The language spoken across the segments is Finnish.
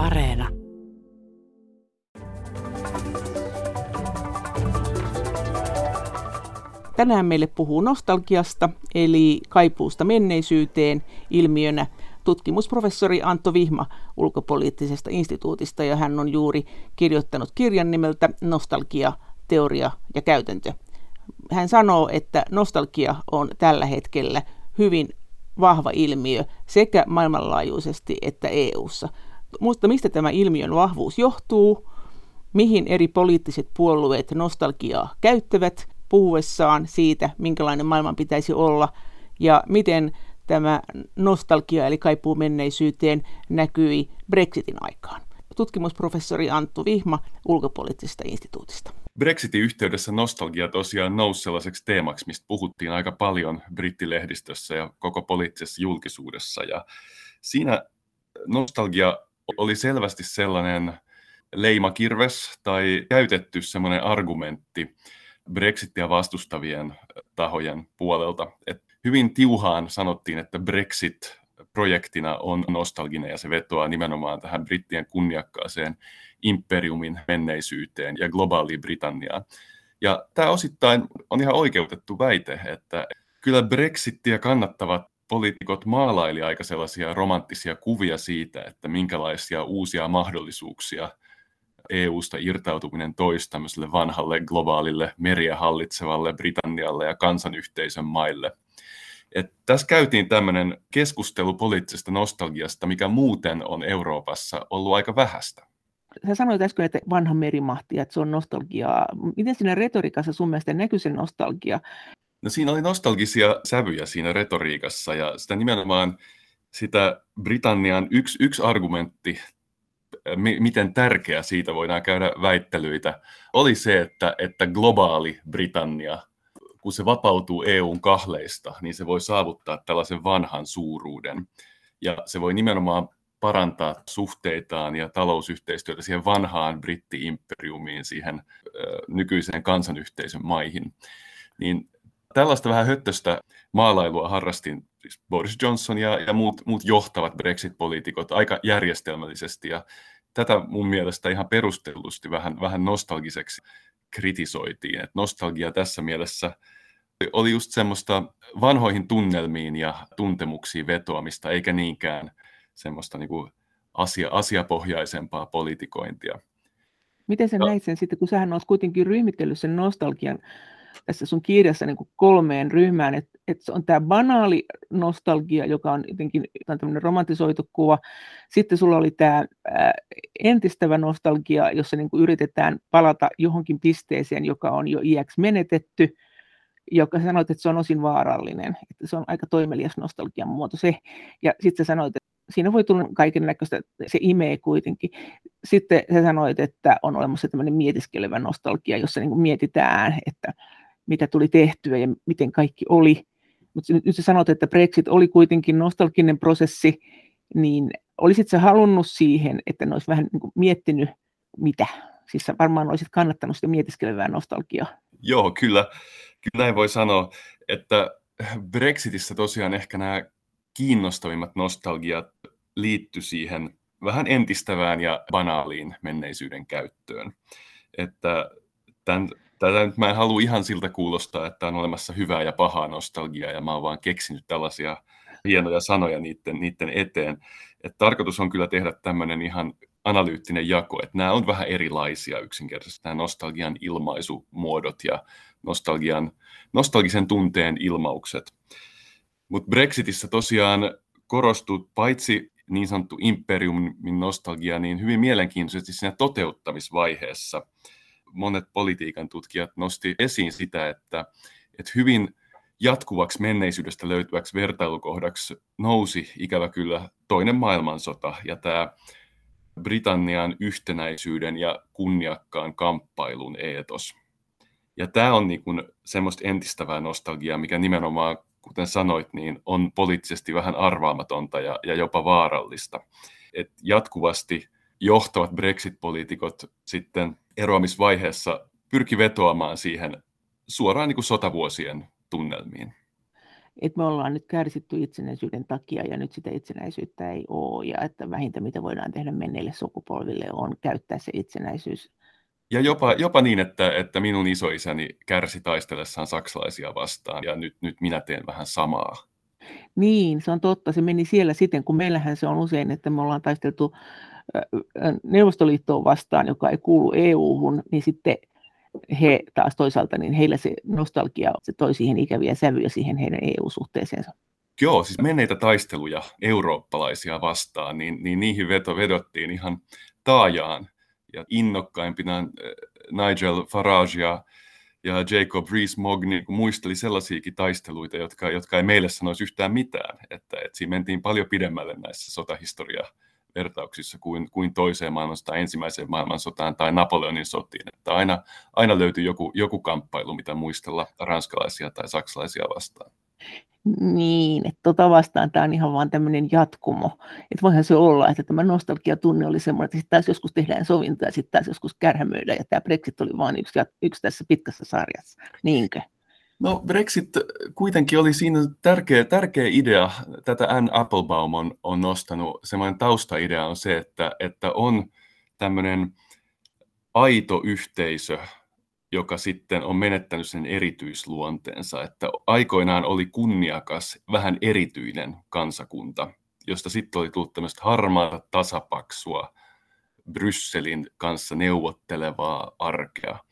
Areena. Tänään meille puhuu nostalgiasta, eli kaipuusta menneisyyteen ilmiönä tutkimusprofessori Antto Vihma ulkopoliittisesta instituutista, ja hän on juuri kirjoittanut kirjan nimeltä Nostalgia, teoria ja käytäntö. Hän sanoo, että nostalgia on tällä hetkellä hyvin vahva ilmiö sekä maailmanlaajuisesti että EU:ssa. Mutta mistä tämä ilmiön vahvuus johtuu, mihin eri poliittiset puolueet nostalgiaa käyttävät puhuessaan siitä, minkälainen maailman pitäisi olla ja miten tämä nostalgia eli kaipuu menneisyyteen näkyi Brexitin aikaan. Tutkimusprofessori Anttu Vihma ulkopoliittisesta instituutista. Brexitin yhteydessä nostalgia tosiaan nousi sellaiseksi teemaksi, mistä puhuttiin aika paljon brittilehdistössä ja koko poliittisessa julkisuudessa. Ja siinä nostalgia oli selvästi sellainen leimakirves tai käytetty semmoinen argumentti Brexitia vastustavien tahojen puolelta. Et hyvin tiuhaan sanottiin, että Brexit projektina on nostalginen ja se vetoaa nimenomaan tähän brittien kunniakkaaseen imperiumin menneisyyteen ja globaaliin Britanniaan. Ja tämä osittain on ihan oikeutettu väite, että kyllä Brexittiä kannattavat poliitikot maalaili aika sellaisia romanttisia kuvia siitä, että minkälaisia uusia mahdollisuuksia EU-sta irtautuminen toisi tämmöiselle vanhalle globaalille meriä hallitsevalle Britannialle ja kansanyhteisön maille. Et tässä käytiin tämmöinen keskustelu poliittisesta nostalgiasta, mikä muuten on Euroopassa ollut aika vähäistä. Sä sanoit äsken, että vanha merimahti, että se on nostalgiaa. Miten siinä retoriikassa sun mielestä näkyy se nostalgia? No siinä oli nostalgisia sävyjä siinä retoriikassa ja sitä nimenomaan sitä Britannian yksi, yksi argumentti, miten tärkeä siitä voidaan käydä väittelyitä, oli se, että, että globaali Britannia, kun se vapautuu EUn kahleista, niin se voi saavuttaa tällaisen vanhan suuruuden. Ja se voi nimenomaan parantaa suhteitaan ja talousyhteistyötä siihen vanhaan britti-imperiumiin, siihen nykyiseen kansanyhteisön maihin. Niin tällaista vähän höttöstä maalailua harrastin siis Boris Johnson ja, ja muut, muut johtavat Brexit-poliitikot aika järjestelmällisesti. Ja tätä mun mielestä ihan perustellusti vähän, vähän nostalgiseksi kritisoitiin. Et nostalgia tässä mielessä oli just semmoista vanhoihin tunnelmiin ja tuntemuksiin vetoamista, eikä niinkään semmoista niin kuin asia, asiapohjaisempaa politikointia. Miten sä no. näit sen sitten, kun sähän olet kuitenkin ryhmitellyt sen nostalgian tässä sun kirjassa niin kuin kolmeen ryhmään, että, se on tämä banaali nostalgia, joka on jotenkin tämmöinen romantisoitu kuva. Sitten sulla oli tämä entistävä nostalgia, jossa niin kuin yritetään palata johonkin pisteeseen, joka on jo iäksi menetetty, joka sanoit, että se on osin vaarallinen, että se on aika toimelias nostalgian muoto se. Ja sitten sä sanoit, että siinä voi tulla kaiken näköistä, se imee kuitenkin. Sitten sä sanoit, että on olemassa tämmöinen mietiskelevä nostalgia, jossa niin mietitään, että mitä tuli tehtyä ja miten kaikki oli. Mutta nyt, nyt sä sanot, että Brexit oli kuitenkin nostalginen prosessi, niin olisit sä halunnut siihen, että ne olisi vähän niin kuin miettinyt mitä? Siis sä varmaan olisit kannattanut sitä mietiskelevää nostalgiaa. Joo, kyllä, kyllä näin voi sanoa, että Brexitissä tosiaan ehkä nämä kiinnostavimmat nostalgiat liittyy siihen vähän entistävään ja banaaliin menneisyyden käyttöön. Että tämän, tätä nyt mä en halua ihan siltä kuulostaa, että on olemassa hyvää ja pahaa nostalgiaa ja mä oon vaan keksinyt tällaisia hienoja sanoja niiden, niiden eteen. Et tarkoitus on kyllä tehdä tämmöinen ihan analyyttinen jako, että nämä on vähän erilaisia yksinkertaisesti, nämä nostalgian ilmaisumuodot ja nostalgian, nostalgisen tunteen ilmaukset. Mutta Brexitissä tosiaan korostuu paitsi niin sanottu imperiumin nostalgia, niin hyvin mielenkiintoisesti siinä toteuttamisvaiheessa monet politiikan tutkijat nosti esiin sitä, että, että hyvin jatkuvaksi menneisyydestä löytyväksi vertailukohdaksi nousi ikävä kyllä toinen maailmansota ja tämä Britannian yhtenäisyyden ja kunniakkaan kamppailun eetos. Ja tämä on niin semmoista entistävää nostalgiaa, mikä nimenomaan kuten sanoit, niin on poliittisesti vähän arvaamatonta ja, ja jopa vaarallista. Et jatkuvasti johtavat Brexit-poliitikot sitten eroamisvaiheessa pyrki vetoamaan siihen suoraan niin kuin sotavuosien tunnelmiin. että me ollaan nyt kärsitty itsenäisyyden takia ja nyt sitä itsenäisyyttä ei ole ja että vähintä mitä voidaan tehdä menneille sukupolville on käyttää se itsenäisyys. Ja jopa, jopa niin, että, että minun isoisäni kärsi taistellessaan saksalaisia vastaan ja nyt, nyt minä teen vähän samaa. Niin, se on totta. Se meni siellä siten, kun meillähän se on usein, että me ollaan taisteltu Neuvostoliittoon vastaan, joka ei kuulu EU-hun, niin sitten he taas toisaalta, niin heillä se nostalgia, se toi siihen ikäviä sävyjä siihen heidän EU-suhteeseensa. Joo, siis menneitä taisteluja eurooppalaisia vastaan, niin, niin niihin veto, vedottiin ihan taajaan. Ja innokkaimpina Nigel Farage ja, ja Jacob Rees-Mogg niin muisteli sellaisiakin taisteluita, jotka, jotka ei meille sanoisi yhtään mitään. Että, että siinä mentiin paljon pidemmälle näissä sotahistoria vertauksissa kuin, kuin toiseen maailmansotaan, ensimmäiseen maailmansotaan tai Napoleonin sotiin. Että aina, aina löytyy joku, joku kamppailu, mitä muistella ranskalaisia tai saksalaisia vastaan. Niin, että tota vastaan tämä on ihan vaan tämmöinen jatkumo. Että voihan se olla, että tämä nostalgiatunne oli semmoinen, että sitten taas joskus tehdään sovintoja ja sitten taas joskus kärhämöidään ja tämä Brexit oli vain yksi, yksi tässä pitkässä sarjassa. Niinkö? No Brexit kuitenkin oli siinä tärkeä, tärkeä idea. Tätä Ann Applebaum on, on nostanut. Semmoinen taustaidea on se, että, että on tämmöinen aito yhteisö, joka sitten on menettänyt sen erityisluonteensa. Että aikoinaan oli kunniakas, vähän erityinen kansakunta, josta sitten oli tullut tämmöistä harmaata, tasapaksua, Brysselin kanssa neuvottelevaa arkea –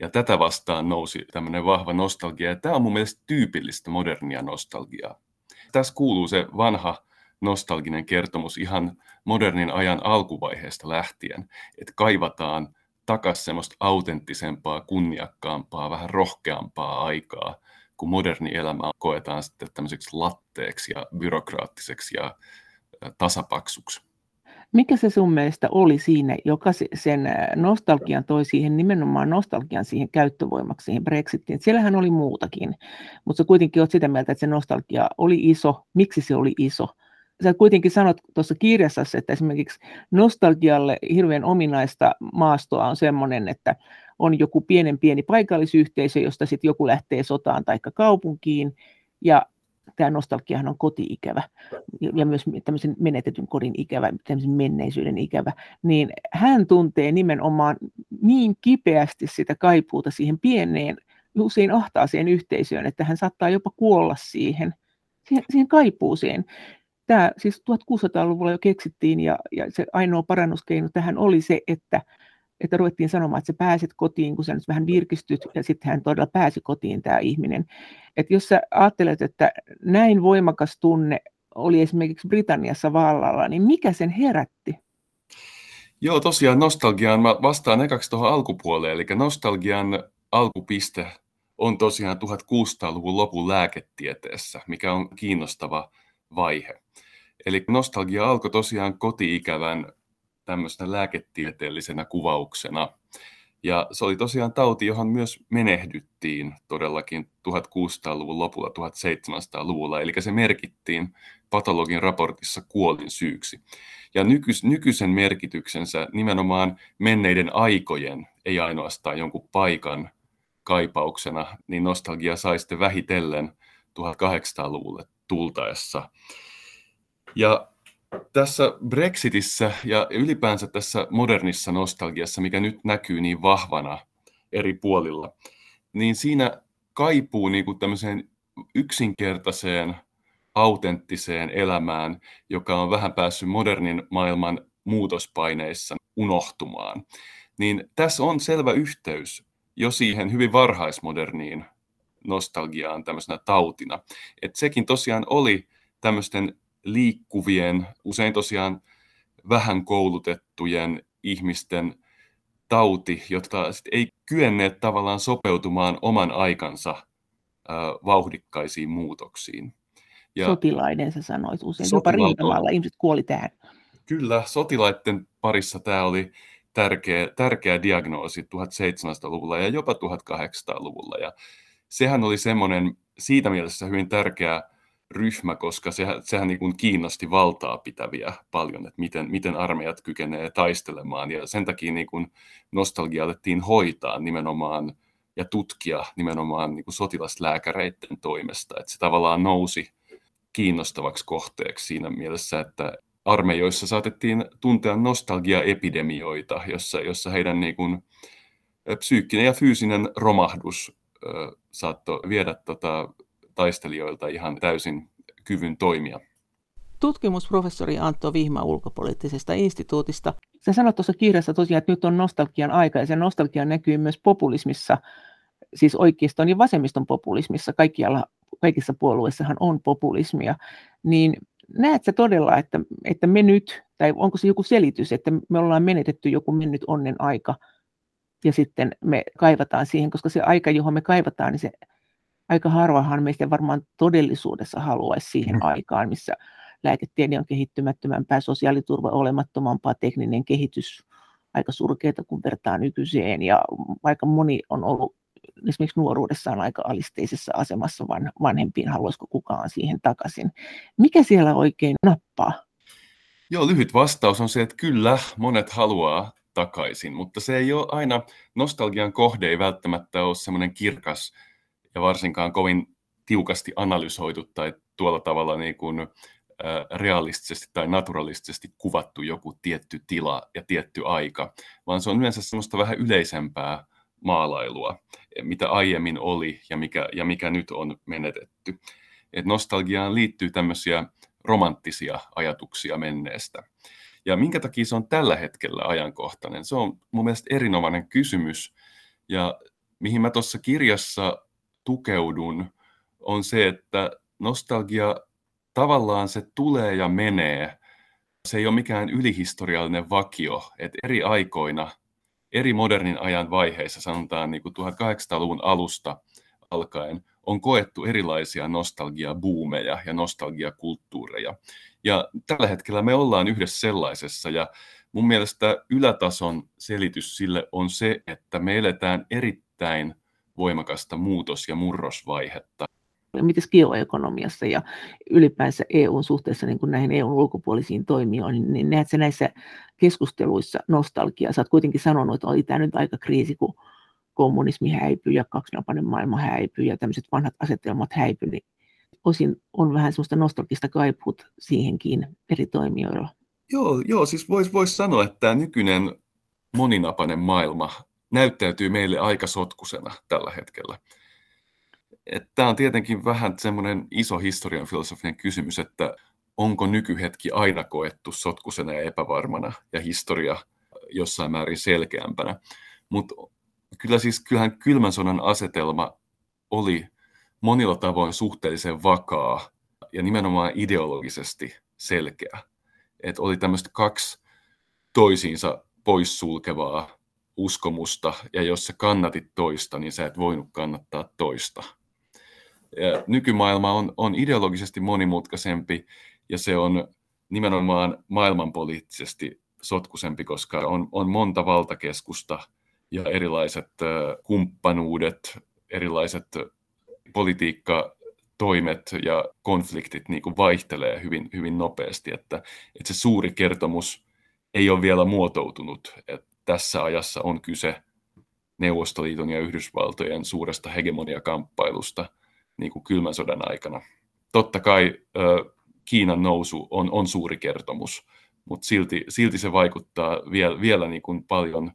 ja tätä vastaan nousi tämmöinen vahva nostalgia. Ja tämä on mun mielestä tyypillistä modernia nostalgiaa. Tässä kuuluu se vanha nostalginen kertomus ihan modernin ajan alkuvaiheesta lähtien, että kaivataan takaisin semmoista autenttisempaa, kunniakkaampaa, vähän rohkeampaa aikaa, kun moderni elämä koetaan sitten tämmöiseksi latteeksi ja byrokraattiseksi ja tasapaksuksi. Mikä se sun mielestä oli siinä, joka sen nostalgian toi siihen, nimenomaan nostalgian siihen käyttövoimaksi, siihen Brexitiin? Siellähän oli muutakin, mutta sä kuitenkin olet sitä mieltä, että se nostalgia oli iso. Miksi se oli iso? Sä kuitenkin sanot tuossa kirjassa, että esimerkiksi nostalgialle hirveän ominaista maastoa on sellainen, että on joku pienen pieni paikallisyhteisö, josta sitten joku lähtee sotaan tai kaupunkiin, ja tämä nostalgiahan on koti-ikävä ja myös tämmöisen menetetyn kodin ikävä, tämmöisen menneisyyden ikävä, niin hän tuntee nimenomaan niin kipeästi sitä kaipuuta siihen pieneen, usein ahtaaseen yhteisöön, että hän saattaa jopa kuolla siihen, siihen, siihen kaipuuseen. Tämä siis 1600-luvulla jo keksittiin ja, ja se ainoa parannuskeino tähän oli se, että että ruvettiin sanomaan, että sä pääset kotiin, kun sä nyt vähän virkistyt, ja sitten hän todella pääsi kotiin, tämä ihminen. Että jos sä ajattelet, että näin voimakas tunne oli esimerkiksi Britanniassa vallalla, niin mikä sen herätti? Joo, tosiaan nostalgiaan mä vastaan ekaksi tuohon alkupuoleen, eli nostalgian alkupiste on tosiaan 1600-luvun lopun lääketieteessä, mikä on kiinnostava vaihe. Eli nostalgia alkoi tosiaan koti-ikävän tämmöisenä lääketieteellisenä kuvauksena. Ja se oli tosiaan tauti, johon myös menehdyttiin todellakin 1600-luvun lopulla, 1700-luvulla, eli se merkittiin patologin raportissa kuolin syyksi. Ja nykyisen merkityksensä nimenomaan menneiden aikojen, ei ainoastaan jonkun paikan kaipauksena, niin nostalgia sai sitten vähitellen 1800-luvulle tultaessa. Ja tässä Brexitissä ja ylipäänsä tässä modernissa nostalgiassa, mikä nyt näkyy niin vahvana eri puolilla, niin siinä kaipuu niin kuin tämmöiseen yksinkertaiseen, autenttiseen elämään, joka on vähän päässyt modernin maailman muutospaineissa unohtumaan. Niin tässä on selvä yhteys jo siihen hyvin varhaismoderniin nostalgiaan tämmöisenä tautina. että sekin tosiaan oli tämmöisten liikkuvien, usein tosiaan vähän koulutettujen ihmisten tauti, jotka ei kyenneet tavallaan sopeutumaan oman aikansa vauhdikkaisiin muutoksiin. Ja Sotilaiden sä sanoit usein, jopa rintamalla ihmiset kuoli tähän. Kyllä, sotilaiden parissa tämä oli tärkeä, tärkeä diagnoosi 1700-luvulla ja jopa 1800-luvulla. Ja sehän oli semmoinen siitä mielessä hyvin tärkeä ryhmä, koska sehän, sehän niin kuin kiinnosti valtaa pitäviä paljon, että miten, miten armeijat kykenee taistelemaan. Ja sen takia niin kuin nostalgia alettiin hoitaa nimenomaan ja tutkia nimenomaan niin kuin sotilaslääkäreiden toimesta. Että se tavallaan nousi kiinnostavaksi kohteeksi siinä mielessä, että armeijoissa saatettiin tuntea nostalgiaepidemioita, jossa, jossa heidän niin kuin, psyykkinen ja fyysinen romahdus saattoi viedä tota, taistelijoilta ihan täysin kyvyn toimia. Tutkimusprofessori Antto Vihma ulkopoliittisesta instituutista. Sä sanoit tuossa kirjassa tosiaan, että nyt on nostalgian aika ja se nostalgia näkyy myös populismissa, siis oikeiston ja vasemmiston populismissa. Kaikkialla, kaikissa puolueissahan on populismia. Niin näetkö todella, että, että me nyt, tai onko se joku selitys, että me ollaan menetetty joku mennyt onnen aika ja sitten me kaivataan siihen, koska se aika, johon me kaivataan, niin se aika harvahan meistä varmaan todellisuudessa haluaisi siihen mm. aikaan, missä lääketiede on kehittymättömämpää, sosiaaliturva olemattomampaa, tekninen kehitys aika surkeita, kun vertaa nykyiseen, ja aika moni on ollut esimerkiksi nuoruudessaan aika alisteisessa asemassa van, vanhempiin, haluaisiko kukaan siihen takaisin. Mikä siellä oikein nappaa? Joo, lyhyt vastaus on se, että kyllä, monet haluaa takaisin, mutta se ei ole aina, nostalgian kohde ei välttämättä ole semmoinen kirkas ja varsinkaan kovin tiukasti analysoitu tai tuolla tavalla niin kuin realistisesti tai naturalistisesti kuvattu joku tietty tila ja tietty aika, vaan se on yleensä semmoista vähän yleisempää maalailua, mitä aiemmin oli ja mikä, ja mikä nyt on menetetty. Et nostalgiaan liittyy tämmöisiä romanttisia ajatuksia menneestä. Ja minkä takia se on tällä hetkellä ajankohtainen? Se on mun mielestä erinomainen kysymys. Ja mihin mä tuossa kirjassa tukeudun, on se, että nostalgia tavallaan se tulee ja menee. Se ei ole mikään ylihistoriallinen vakio, että eri aikoina, eri modernin ajan vaiheissa, sanotaan niin kuin 1800-luvun alusta alkaen, on koettu erilaisia nostalgiabuumeja ja nostalgiakulttuureja. Ja tällä hetkellä me ollaan yhdessä sellaisessa, ja mun mielestä ylätason selitys sille on se, että me eletään erittäin voimakasta muutos- ja murrosvaihetta miten geoekonomiassa ja ylipäänsä EUn suhteessa niin kuin näihin EUn ulkopuolisiin toimijoihin, niin näetkö näissä keskusteluissa nostalgia? Sä oot kuitenkin sanonut, että oli tämä nyt aika kriisi, kun kommunismi häipyi ja kaksinapainen maailma häipyi ja tämmöiset vanhat asetelmat häipyi, niin osin on vähän semmoista nostalgista kaipuut siihenkin eri toimijoilla. Joo, joo siis voisi vois sanoa, että tämä nykyinen moninapainen maailma näyttäytyy meille aika sotkusena tällä hetkellä. Tämä on tietenkin vähän semmoinen iso historian filosofinen kysymys, että onko nykyhetki aina koettu sotkusena ja epävarmana ja historia jossain määrin selkeämpänä. Mutta kyllä siis kyllähän kylmän sodan asetelma oli monilla tavoin suhteellisen vakaa ja nimenomaan ideologisesti selkeä. Että oli tämmöistä kaksi toisiinsa poissulkevaa uskomusta, ja jos sä kannatit toista, niin sä et voinut kannattaa toista. Ja nykymaailma on, on ideologisesti monimutkaisempi, ja se on nimenomaan maailmanpoliittisesti sotkusempi, koska on, on monta valtakeskusta ja erilaiset kumppanuudet, erilaiset politiikkatoimet ja konfliktit niin kuin vaihtelee hyvin, hyvin nopeasti, että, että se suuri kertomus ei ole vielä muotoutunut. Että tässä ajassa on kyse Neuvostoliiton ja Yhdysvaltojen suuresta hegemoniakamppailusta niin kuin kylmän sodan aikana. Totta kai Kiinan nousu on, on suuri kertomus, mutta silti, silti se vaikuttaa vielä, vielä niin kuin paljon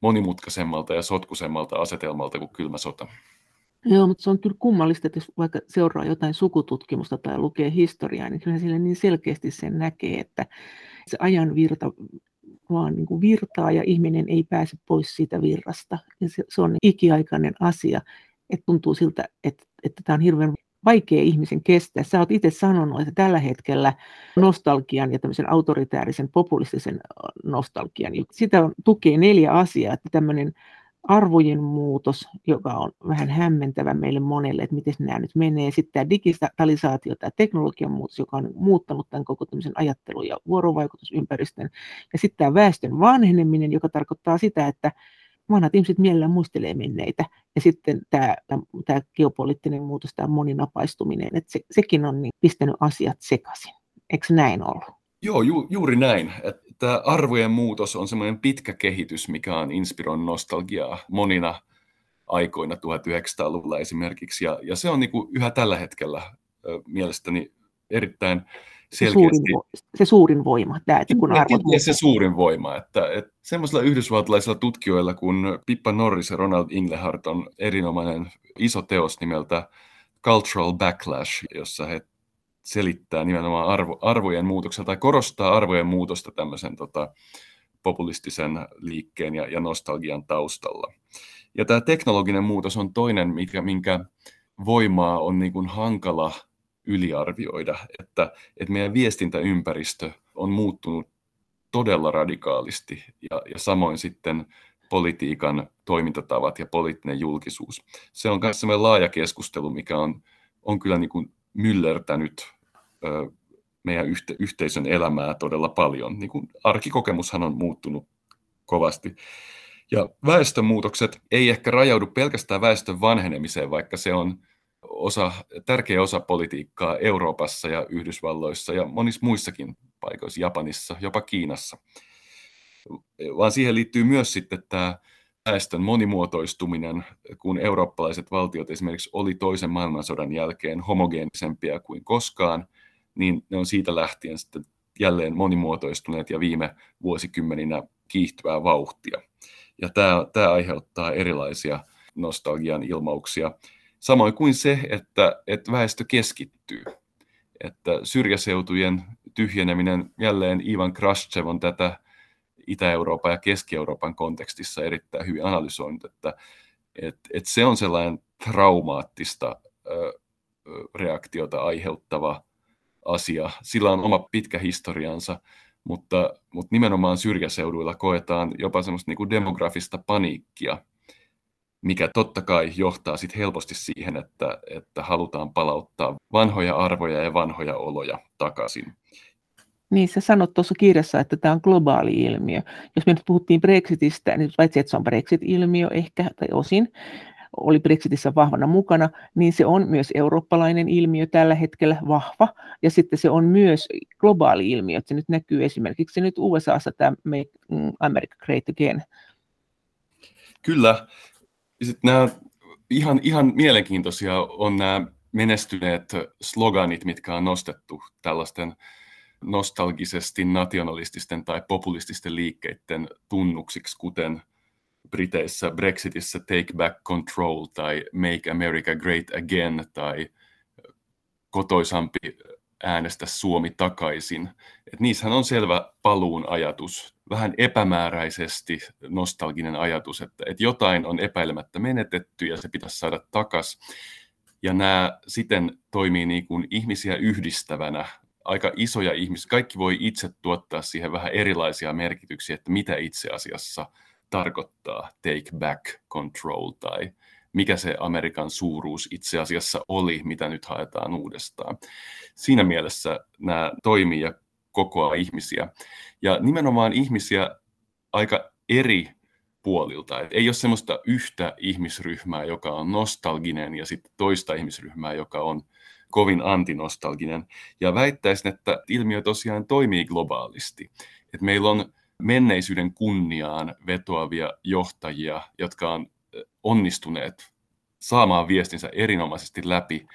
monimutkaisemmalta ja sotkuisemmalta asetelmalta kuin kylmä sota. Joo, mutta se on kyllä kummallista, että jos vaikka seuraa jotain sukututkimusta tai lukee historiaa, niin kyllä sille niin selkeästi sen näkee, että se ajan virta vaan niin kuin virtaa ja ihminen ei pääse pois siitä virrasta. Ja se, se on ikiaikainen asia, että tuntuu siltä, että, että tämä on hirveän vaikea ihmisen kestää. Sä oot itse sanonut, että tällä hetkellä nostalgian ja tämmöisen autoritäärisen populistisen nostalgian, sitä tukee neljä asiaa, että tämmöinen arvojen muutos, joka on vähän hämmentävä meille monelle, että miten nämä nyt menee. Sitten tämä digitalisaatio, tämä teknologian muutos, joka on muuttanut tämän koko tämmöisen ajattelu- ja vuorovaikutusympäristön. Ja sitten tämä väestön vanheneminen, joka tarkoittaa sitä, että vanhat ihmiset mielellään muistelee menneitä. Ja sitten tämä, tämä geopoliittinen muutos, tämä moninapaistuminen, että se, sekin on niin pistänyt asiat sekaisin. Eikö näin ollut? Joo, ju, juuri näin. Tämä arvojen muutos on semmoinen pitkä kehitys, mikä on inspiroinut nostalgiaa monina aikoina 1900-luvulla esimerkiksi. Ja, ja se on niin kuin yhä tällä hetkellä mielestäni erittäin selkeästi. Se suurin, se suurin voima, tämä, että kun arvot Se suurin voima, että, että semmoisilla yhdysvaltalaisilla tutkijoilla kuin Pippa Norris ja Ronald Inglehart on erinomainen iso teos nimeltä Cultural Backlash, jossa he selittää nimenomaan arvo, arvojen muutoksen tai korostaa arvojen muutosta tämmöisen tota, populistisen liikkeen ja, ja nostalgian taustalla. Ja tämä teknologinen muutos on toinen, mikä, minkä voimaa on niin kuin hankala yliarvioida, että, että meidän viestintäympäristö on muuttunut todella radikaalisti ja, ja samoin sitten politiikan toimintatavat ja poliittinen julkisuus. Se on myös sellainen laaja keskustelu, mikä on, on kyllä niin kuin myllertänyt meidän yhte, yhteisön elämää todella paljon. Niin kuin arkikokemushan on muuttunut kovasti. Ja väestönmuutokset ei ehkä rajaudu pelkästään väestön vanhenemiseen, vaikka se on osa, tärkeä osa politiikkaa Euroopassa ja Yhdysvalloissa ja monissa muissakin paikoissa, Japanissa, jopa Kiinassa. Vaan siihen liittyy myös sitten tämä väestön monimuotoistuminen, kun eurooppalaiset valtiot esimerkiksi oli toisen maailmansodan jälkeen homogeenisempia kuin koskaan, niin ne on siitä lähtien sitten jälleen monimuotoistuneet ja viime vuosikymmeninä kiihtyvää vauhtia. Ja tämä, tämä aiheuttaa erilaisia nostalgian ilmauksia. Samoin kuin se, että, että väestö keskittyy. Että syrjäseutujen tyhjeneminen, jälleen Ivan Kraschev on tätä Itä-Euroopan ja Keski-Euroopan kontekstissa erittäin hyvin analysoinut, että, että, että se on sellainen traumaattista ö, reaktiota aiheuttava asia. Sillä on oma pitkä historiansa, mutta, mutta nimenomaan syrjäseuduilla koetaan jopa semmoista niin kuin demografista paniikkia, mikä totta kai johtaa sit helposti siihen, että, että halutaan palauttaa vanhoja arvoja ja vanhoja oloja takaisin. Niin, sä sanot tuossa kirjassa, että tämä on globaali ilmiö. Jos me nyt puhuttiin Brexitistä, niin paitsi että se on Brexit-ilmiö ehkä tai osin, oli Brexitissä vahvana mukana, niin se on myös eurooppalainen ilmiö tällä hetkellä vahva, ja sitten se on myös globaali ilmiö, että se nyt näkyy esimerkiksi nyt USAssa tämä mm, America Great Again. Kyllä, sitten nämä ihan, ihan mielenkiintoisia on nämä menestyneet sloganit, mitkä on nostettu tällaisten nostalgisesti nationalististen tai populististen liikkeiden tunnuksiksi, kuten Briteissä Brexitissä Take Back Control tai Make America Great Again tai kotoisampi äänestä Suomi takaisin. Et niissähän on selvä paluun ajatus, vähän epämääräisesti nostalginen ajatus, että, että jotain on epäilemättä menetetty ja se pitäisi saada takaisin. Ja nämä siten toimii niin kuin ihmisiä yhdistävänä, aika isoja ihmisiä. Kaikki voi itse tuottaa siihen vähän erilaisia merkityksiä, että mitä itse asiassa tarkoittaa take back control tai mikä se Amerikan suuruus itse asiassa oli, mitä nyt haetaan uudestaan. Siinä mielessä nämä toimii ja kokoaa ihmisiä. Ja nimenomaan ihmisiä aika eri puolilta. Et ei ole semmoista yhtä ihmisryhmää, joka on nostalginen, ja sitten toista ihmisryhmää, joka on kovin antinostalginen. Ja väittäisin, että ilmiö tosiaan toimii globaalisti. Et meillä on menneisyyden kunniaan vetoavia johtajia, jotka on onnistuneet saamaan viestinsä erinomaisesti läpi,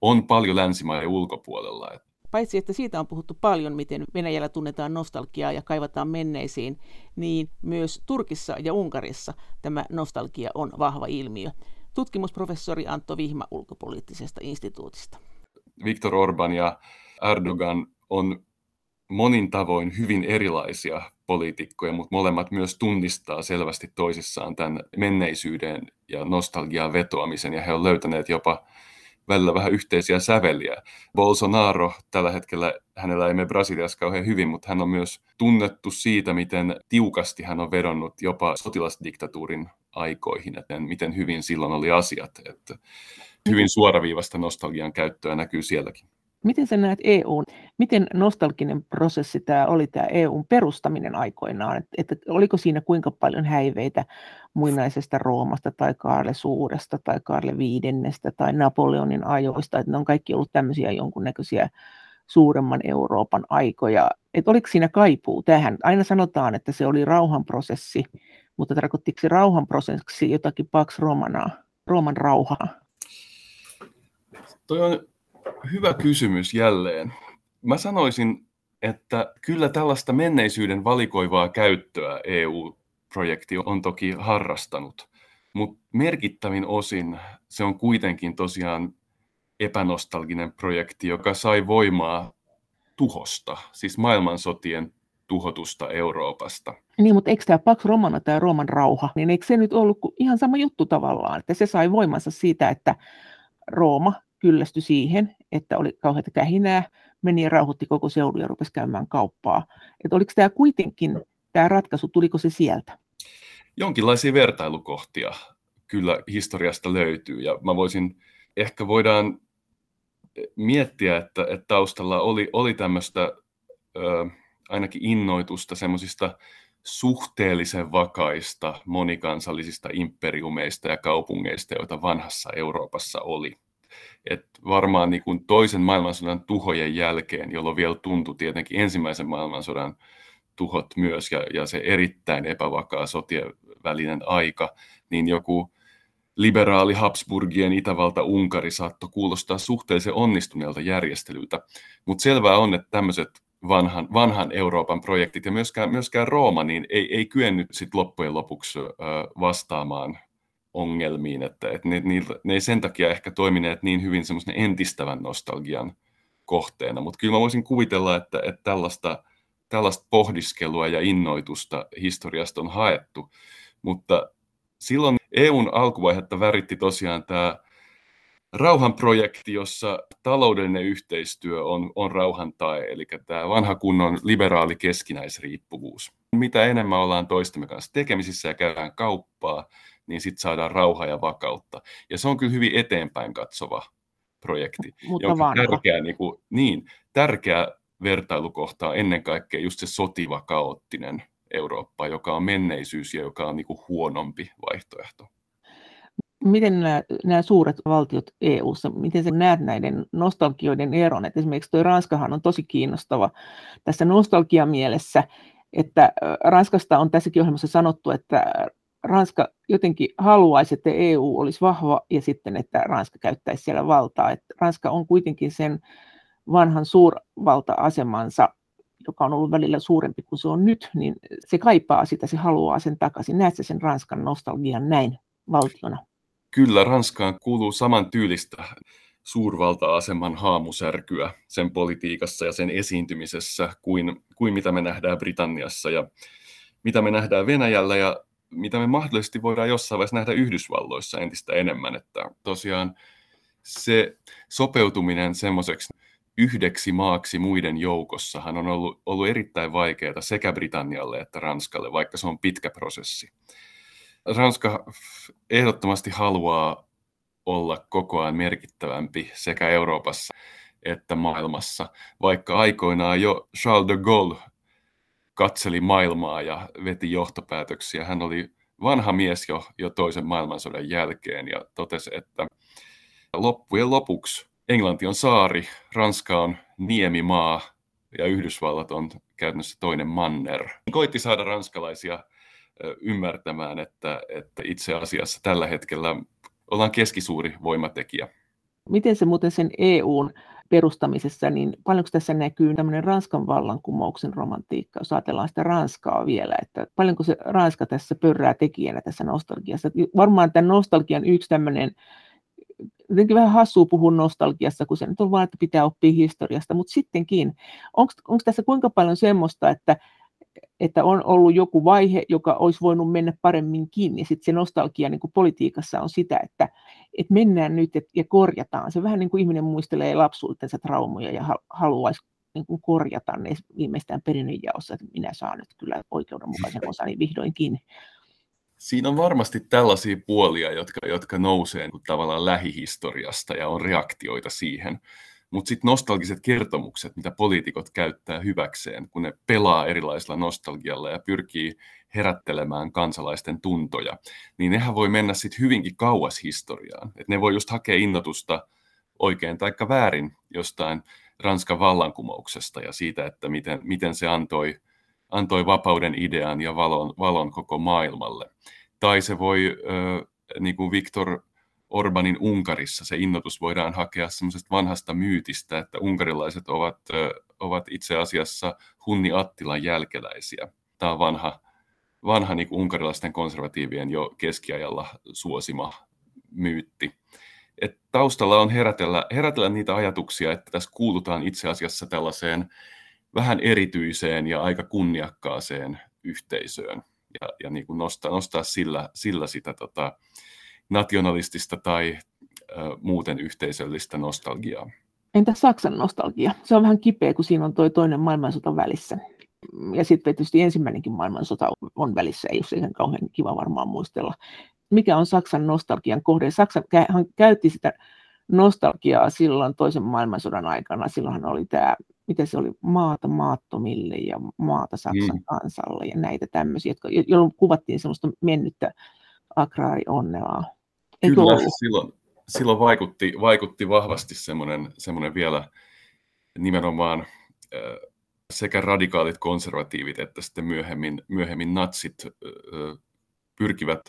on paljon länsimaiden ulkopuolella. Paitsi, että siitä on puhuttu paljon, miten Venäjällä tunnetaan nostalgiaa ja kaivataan menneisiin, niin myös Turkissa ja Unkarissa tämä nostalgia on vahva ilmiö. Tutkimusprofessori Antto Vihma ulkopoliittisesta instituutista. Viktor Orban ja Erdogan on monin tavoin hyvin erilaisia poliitikkoja, mutta molemmat myös tunnistaa selvästi toisissaan tämän menneisyyden ja nostalgian vetoamisen, ja he ovat löytäneet jopa välillä vähän yhteisiä säveliä. Bolsonaro tällä hetkellä, hänellä ei mene Brasiliassa kauhean hyvin, mutta hän on myös tunnettu siitä, miten tiukasti hän on vedonnut jopa sotilasdiktatuurin aikoihin, että miten hyvin silloin oli asiat. Että hyvin suoraviivasta nostalgian käyttöä näkyy sielläkin. Miten sä näet EUn, miten nostalginen prosessi tämä oli tämä EUn perustaminen aikoinaan, että, että oliko siinä kuinka paljon häiveitä muinaisesta Roomasta tai Kaarle Suuresta tai Kaarle Viidennestä tai Napoleonin ajoista, että ne on kaikki ollut tämmöisiä jonkunnäköisiä suuremman Euroopan aikoja, että oliko siinä kaipuu tähän, aina sanotaan, että se oli rauhanprosessi, mutta tarkoittiko se rauhanprosessiksi jotakin Pax Romanaa, Rooman rauhaa? Toi on hyvä kysymys jälleen. Mä sanoisin, että kyllä tällaista menneisyyden valikoivaa käyttöä EU-projekti on toki harrastanut, mutta merkittävin osin se on kuitenkin tosiaan epänostalginen projekti, joka sai voimaa tuhosta, siis maailmansotien tuhotusta Euroopasta. Niin, mutta eikö tämä Pax Romana, tämä Rooman rauha, niin eikö se nyt ollut ihan sama juttu tavallaan, että se sai voimansa siitä, että Rooma kyllästyi siihen, että oli kauheita kähinää, meni ja rauhoitti koko seudun ja rupesi käymään kauppaa. Että oliko tämä kuitenkin, tämä ratkaisu, tuliko se sieltä? Jonkinlaisia vertailukohtia kyllä historiasta löytyy ja mä voisin, ehkä voidaan miettiä, että, että taustalla oli, oli tämmöistä ö, ainakin innoitusta semmoisista suhteellisen vakaista monikansallisista imperiumeista ja kaupungeista, joita vanhassa Euroopassa oli. Et varmaan niin kuin toisen maailmansodan tuhojen jälkeen, jolloin vielä tuntui tietenkin ensimmäisen maailmansodan tuhot myös ja, ja se erittäin epävakaa sotien välinen aika, niin joku liberaali Habsburgien Itävalta Unkari saattoi kuulostaa suhteellisen onnistuneelta järjestelyltä. Mutta selvää on, että tämmöiset vanhan, vanhan Euroopan projektit ja myöskään, myöskään Rooma niin ei, ei kyennyt sit loppujen lopuksi vastaamaan ongelmiin, että, että ne, ne, ne ei sen takia ehkä toimineet niin hyvin semmoisen entistävän nostalgian kohteena, mutta kyllä mä voisin kuvitella, että, että tällaista, tällaista pohdiskelua ja innoitusta historiasta on haettu, mutta silloin EUn alkuvaihetta väritti tosiaan tämä rauhanprojekti, jossa taloudellinen yhteistyö on, on rauhan tae, eli tämä vanha kunnon liberaali keskinäisriippuvuus. Mitä enemmän ollaan toistemme kanssa tekemisissä ja käydään kauppaa, niin sitten saadaan rauhaa ja vakautta. Ja se on kyllä hyvin eteenpäin katsova projekti. Mutta jonka tärkeä, niin, kuin, niin, tärkeä vertailukohta on ennen kaikkea just se sotiva, kaoottinen Eurooppa, joka on menneisyys ja joka on niin kuin huonompi vaihtoehto. Miten nämä, nämä suuret valtiot EU-ssa, miten sä näet näiden nostalgioiden eron? Et esimerkiksi tuo Ranskahan on tosi kiinnostava tässä nostalgiamielessä, että Ranskasta on tässäkin ohjelmassa sanottu, että Ranska jotenkin haluaisi, että EU olisi vahva ja sitten, että Ranska käyttäisi siellä valtaa. Että Ranska on kuitenkin sen vanhan suurvalta-asemansa, joka on ollut välillä suurempi kuin se on nyt, niin se kaipaa sitä, se haluaa sen takaisin. Näetkö sen Ranskan nostalgian näin valtiona? Kyllä, Ranskaan kuuluu saman tyylistä suurvalta-aseman haamusärkyä sen politiikassa ja sen esiintymisessä kuin, kuin mitä me nähdään Britanniassa ja mitä me nähdään Venäjällä ja mitä me mahdollisesti voidaan jossain vaiheessa nähdä Yhdysvalloissa entistä enemmän, että tosiaan se sopeutuminen semmoiseksi yhdeksi maaksi muiden joukossahan on ollut, ollut erittäin vaikeaa sekä Britannialle että Ranskalle, vaikka se on pitkä prosessi. Ranska ehdottomasti haluaa olla koko ajan merkittävämpi sekä Euroopassa että maailmassa, vaikka aikoinaan jo Charles de Gaulle katseli maailmaa ja veti johtopäätöksiä. Hän oli vanha mies jo, jo toisen maailmansodan jälkeen ja totesi, että loppujen lopuksi Englanti on saari, Ranska on niemimaa ja Yhdysvallat on käytännössä toinen manner. Koitti saada ranskalaisia ymmärtämään, että, että itse asiassa tällä hetkellä ollaan keskisuuri voimatekijä. Miten se muuten sen EUn perustamisessa, niin paljonko tässä näkyy tämmöinen Ranskan vallankumouksen romantiikka, jos ajatellaan sitä Ranskaa vielä, että paljonko se Ranska tässä pörrää tekijänä tässä nostalgiassa. Varmaan tämän nostalgian yksi tämmöinen, jotenkin vähän hassua puhua nostalgiassa, kun se nyt on vaan, että pitää oppia historiasta, mutta sittenkin, onko tässä kuinka paljon semmoista, että että on ollut joku vaihe, joka olisi voinut mennä paremmin kiinni. Sitten se nostalgia niin kuin politiikassa on sitä, että, että mennään nyt ja korjataan. Se vähän niin kuin ihminen muistelee lapsuutensa traumoja ja haluaisi niin kuin korjata ne viimeistään perinnönjaossa, että minä saan nyt kyllä oikeudenmukaisen osani vihdoinkin. Siinä on varmasti tällaisia puolia, jotka, jotka nousee niin tavallaan lähihistoriasta ja on reaktioita siihen. Mutta sitten nostalgiset kertomukset, mitä poliitikot käyttää hyväkseen, kun ne pelaa erilaisella nostalgialla ja pyrkii herättelemään kansalaisten tuntoja, niin nehän voi mennä sitten hyvinkin kauas historiaan. Et ne voi just hakea innotusta oikein tai väärin jostain Ranskan vallankumouksesta ja siitä, että miten, miten se antoi, antoi vapauden idean ja valon, valon koko maailmalle. Tai se voi, niin kuin Viktor Orbanin Unkarissa, se innotus voidaan hakea semmoisesta vanhasta myytistä, että unkarilaiset ovat, ovat itse asiassa Hunni Attilan jälkeläisiä. Tämä on vanha, vanha niin unkarilaisten konservatiivien jo keskiajalla suosima myytti. Et taustalla on herätellä, herätellä niitä ajatuksia, että tässä kuulutaan itse asiassa tällaiseen vähän erityiseen ja aika kunniakkaaseen yhteisöön ja, ja niin kuin nostaa, nostaa sillä, sillä sitä tota, nationalistista tai ö, muuten yhteisöllistä nostalgiaa. Entä Saksan nostalgia? Se on vähän kipeä, kun siinä on toi toinen maailmansota välissä. Ja sitten tietysti ensimmäinenkin maailmansota on välissä, ei ole sen kauhean kiva varmaan muistella. Mikä on Saksan nostalgian kohde? Saksa käytti sitä nostalgiaa silloin toisen maailmansodan aikana. Silloinhan oli tämä, miten se oli, maata maattomille ja maata Saksan mm. kansalle ja näitä tämmöisiä, jolloin kuvattiin semmoista mennyttä agraarionnelaa. Kyllä, silloin, silloin vaikutti, vaikutti vahvasti semmoinen, semmoinen vielä nimenomaan sekä radikaalit konservatiivit että sitten myöhemmin, myöhemmin natsit pyrkivät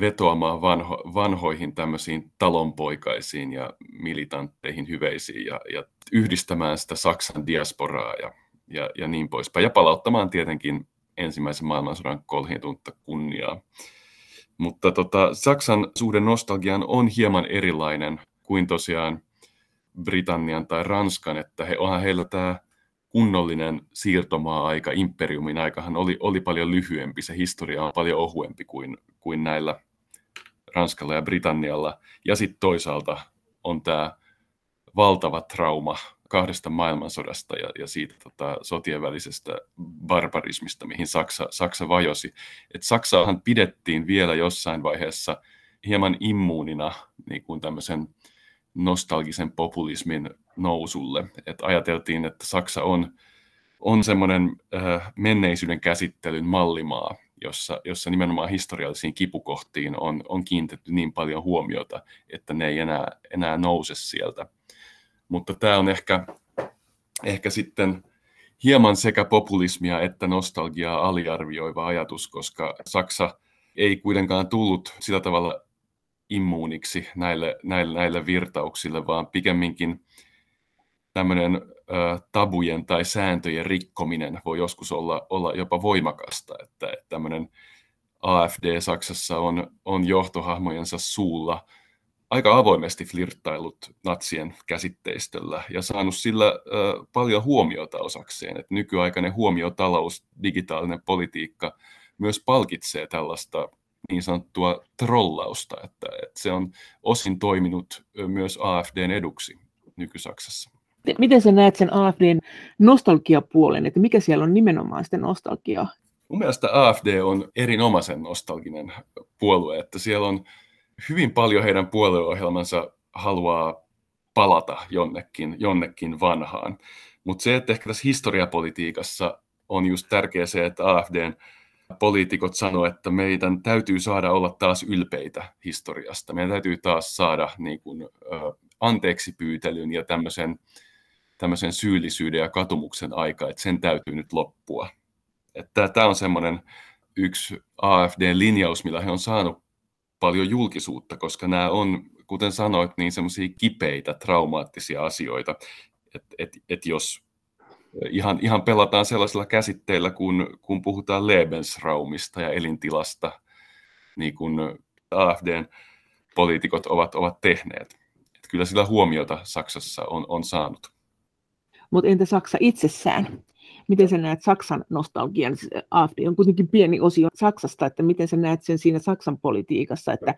vetoamaan vanho, vanhoihin tämmöisiin talonpoikaisiin ja militantteihin hyveisiin ja, ja yhdistämään sitä Saksan diasporaa ja, ja, ja niin poispäin. Ja palauttamaan tietenkin ensimmäisen maailmansodan kolhiintunutta kunniaa. Mutta tota, Saksan suhde nostalgiaan on hieman erilainen kuin tosiaan Britannian tai Ranskan, että he, onhan heillä tämä kunnollinen siirtomaa-aika, imperiumin aikahan oli, oli paljon lyhyempi, se historia on paljon ohuempi kuin, kuin näillä Ranskalla ja Britannialla. Ja sitten toisaalta on tämä valtava trauma kahdesta maailmansodasta ja, ja siitä tota, sotien välisestä barbarismista, mihin Saksa, Saksa vajosi. Et Saksaahan pidettiin vielä jossain vaiheessa hieman immuunina niin kuin tämmöisen nostalgisen populismin nousulle. Et ajateltiin, että Saksa on, on semmoinen äh, menneisyyden käsittelyn mallimaa, jossa, jossa nimenomaan historiallisiin kipukohtiin on, on kiinnitetty niin paljon huomiota, että ne ei enää, enää nouse sieltä. Mutta tämä on ehkä, ehkä sitten hieman sekä populismia että nostalgiaa aliarvioiva ajatus, koska Saksa ei kuitenkaan tullut sillä tavalla immuuniksi näille, näille, näille virtauksille, vaan pikemminkin tämmöinen tabujen tai sääntöjen rikkominen voi joskus olla, olla jopa voimakasta, että, että tämmöinen AFD Saksassa on, on johtohahmojensa suulla aika avoimesti flirttailut natsien käsitteistöllä ja saanut sillä ö, paljon huomiota osakseen, että nykyaikainen huomiotalous, digitaalinen politiikka myös palkitsee tällaista niin sanottua trollausta, että, että se on osin toiminut myös AFDn eduksi nyky-Saksassa. Miten sä näet sen AFDn nostalgiapuolen, että mikä siellä on nimenomaan sitä nostalgiaa? Mun mielestä AFD on erinomaisen nostalginen puolue, että siellä on hyvin paljon heidän puolueohjelmansa haluaa palata jonnekin, jonnekin vanhaan. Mutta se, että ehkä tässä historiapolitiikassa on just tärkeä se, että AFDn poliitikot sanoivat, että meidän täytyy saada olla taas ylpeitä historiasta. Meidän täytyy taas saada niin kuin, anteeksi pyytelyn ja tämmöisen, tämmöisen syyllisyyden ja katumuksen aika, että sen täytyy nyt loppua. Tämä on semmoinen yksi AFD-linjaus, millä he on saanut paljon julkisuutta, koska nämä on, kuten sanoit, niin semmoisia kipeitä, traumaattisia asioita, että et, et jos ihan, ihan pelataan sellaisilla käsitteillä, kun, kun puhutaan Lebensraumista ja elintilasta, niin kuin AFDn poliitikot ovat, ovat tehneet. Että kyllä sillä huomiota Saksassa on, on saanut. Mutta entä Saksa itsessään? Miten sä näet Saksan nostalgian? AFD on kuitenkin pieni osio Saksasta, että miten sä näet sen siinä Saksan politiikassa, että,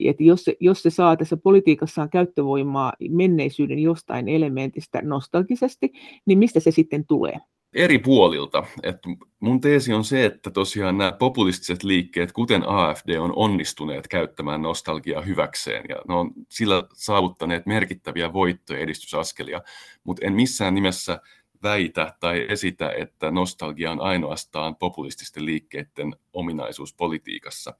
että jos, se, jos se saa tässä politiikassaan käyttövoimaa menneisyyden jostain elementistä nostalgisesti, niin mistä se sitten tulee? eri puolilta. Et mun teesi on se, että tosiaan nämä populistiset liikkeet, kuten AFD, on onnistuneet käyttämään nostalgiaa hyväkseen ja ne on sillä saavuttaneet merkittäviä voittoja edistysaskelia, mutta en missään nimessä väitä tai esitä, että nostalgia on ainoastaan populististen liikkeiden ominaisuus politiikassa.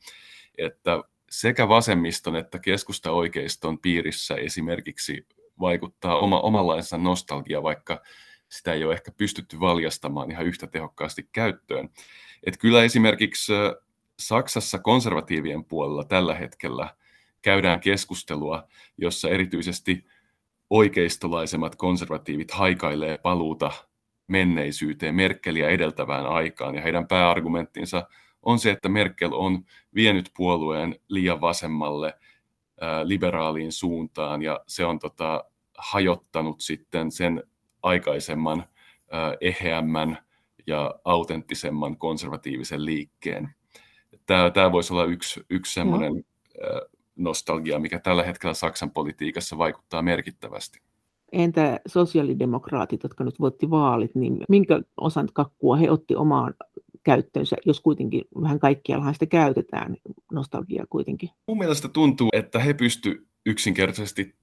Että sekä vasemmiston että keskusta-oikeiston piirissä esimerkiksi vaikuttaa oma, omanlainsa nostalgia vaikka sitä ei ole ehkä pystytty valjastamaan ihan yhtä tehokkaasti käyttöön. Et kyllä esimerkiksi Saksassa konservatiivien puolella tällä hetkellä käydään keskustelua, jossa erityisesti oikeistolaisemmat konservatiivit haikailee paluuta menneisyyteen, Merkeliä edeltävään aikaan, ja heidän pääargumenttinsa on se, että Merkel on vienyt puolueen liian vasemmalle liberaaliin suuntaan, ja se on tota, hajottanut sitten sen aikaisemman eheämmän ja autenttisemman konservatiivisen liikkeen. Tämä, tämä voisi olla yksi, yksi semmoinen no. Nostalgia, mikä tällä hetkellä Saksan politiikassa vaikuttaa merkittävästi. Entä sosiaalidemokraatit, jotka nyt voitti vaalit, niin minkä osan kakkua he otti omaan käyttöönsä, jos kuitenkin vähän kaikkiallahan sitä käytetään, nostalgia kuitenkin? Mun mielestä tuntuu, että he pysty yksinkertaisesti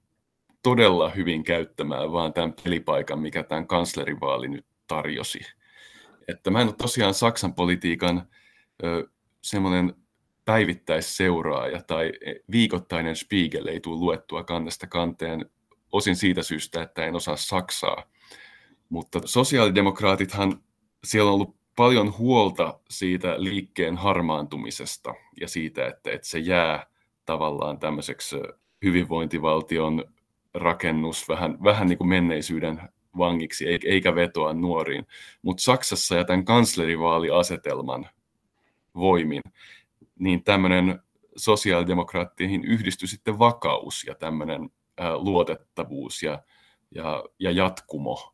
todella hyvin käyttämään vaan tämän pelipaikan, mikä tämän kanslerivaali nyt tarjosi. Että mä en ole tosiaan Saksan politiikan semmoinen päivittäisseuraaja tai viikoittainen Spiegel ei tule luettua kannesta kanteen osin siitä syystä, että en osaa Saksaa. Mutta sosiaalidemokraatithan, siellä on ollut paljon huolta siitä liikkeen harmaantumisesta ja siitä, että, että se jää tavallaan tämmöiseksi hyvinvointivaltion rakennus vähän, vähän niin kuin menneisyyden vangiksi, eikä vetoa nuoriin. Mutta Saksassa ja tämän kanslerivaaliasetelman voimin, niin tämmöinen sosiaalidemokraatteihin yhdistyi sitten vakaus ja tämmöinen luotettavuus ja, ja, ja jatkumo.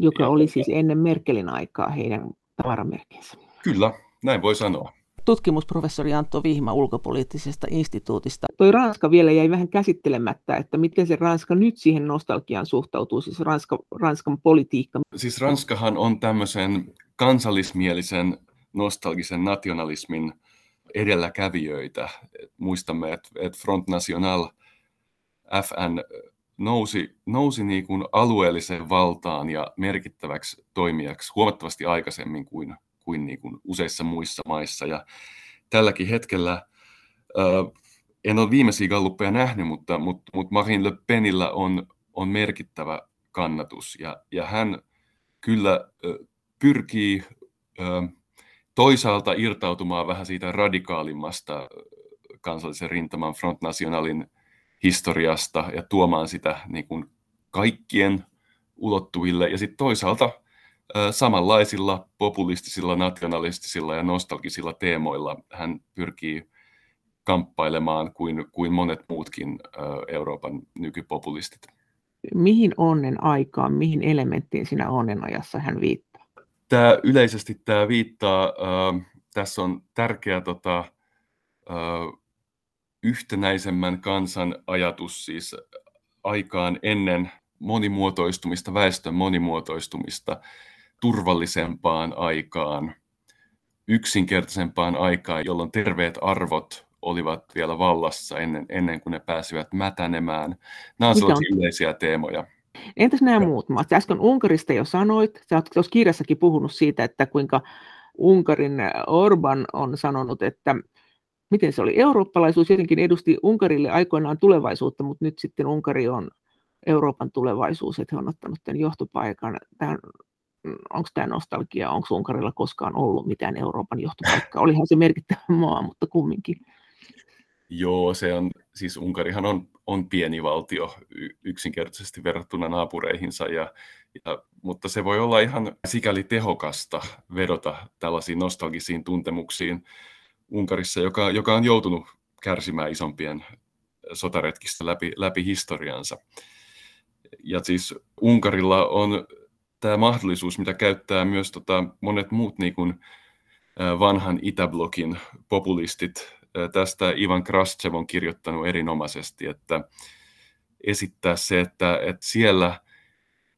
Joka ja, oli siis ennen Merkelin aikaa heidän tavaramerkkinsä. Kyllä, näin voi sanoa tutkimusprofessori Antto Vihma ulkopoliittisesta instituutista. Toi Ranska vielä jäi vähän käsittelemättä, että miten se Ranska nyt siihen nostalgiaan suhtautuu, siis Ranska, Ranskan politiikka. Siis Ranskahan on tämmöisen kansallismielisen nostalgisen nationalismin edelläkävijöitä. Muistamme, että Front National FN nousi, nousi niin kuin alueelliseen valtaan ja merkittäväksi toimijaksi huomattavasti aikaisemmin kuin kuin, niin kuin useissa muissa maissa. Ja tälläkin hetkellä, en ole viimeisiä galluppeja nähnyt, mutta, mutta, mutta Marine Le Penillä on, on merkittävä kannatus. Ja, ja hän kyllä pyrkii toisaalta irtautumaan vähän siitä radikaalimmasta kansallisen rintaman Front Nationalin historiasta ja tuomaan sitä niin kuin kaikkien ulottuville. Ja sitten toisaalta samanlaisilla populistisilla, nationalistisilla ja nostalgisilla teemoilla hän pyrkii kamppailemaan kuin, kuin monet muutkin Euroopan nykypopulistit. Mihin onnen aikaan, mihin elementtiin siinä onnenajassa hän viittaa? Tämä, yleisesti tämä viittaa, äh, tässä on tärkeä tota, äh, yhtenäisemmän kansan ajatus siis aikaan ennen monimuotoistumista, väestön monimuotoistumista, turvallisempaan aikaan, yksinkertaisempaan aikaan, jolloin terveet arvot olivat vielä vallassa ennen, ennen kuin ne pääsivät mätänemään. Nämä on sellaisia yleisiä teemoja. Entäs nämä muut maat? Äsken Unkarista jo sanoit, sä olet tuossa kirjassakin puhunut siitä, että kuinka Unkarin Orban on sanonut, että miten se oli, eurooppalaisuus jotenkin edusti Unkarille aikoinaan tulevaisuutta, mutta nyt sitten Unkari on Euroopan tulevaisuus, että he on ottanut tämän johtopaikan. Tämä onko tämä nostalgia, onko Unkarilla koskaan ollut mitään Euroopan johtopaikkaa? Olihan se merkittävä maa, mutta kumminkin. Joo, se on, siis Unkarihan on, on pieni valtio yksinkertaisesti verrattuna naapureihinsa, ja, ja, mutta se voi olla ihan sikäli tehokasta vedota tällaisiin nostalgisiin tuntemuksiin Unkarissa, joka, joka on joutunut kärsimään isompien sotaretkistä läpi, läpi historiansa. Ja siis Unkarilla on tämä mahdollisuus, mitä käyttää myös tota, monet muut niin kuin, vanhan Itäblokin populistit. Tästä Ivan Krastsev on kirjoittanut erinomaisesti, että esittää se, että, että siellä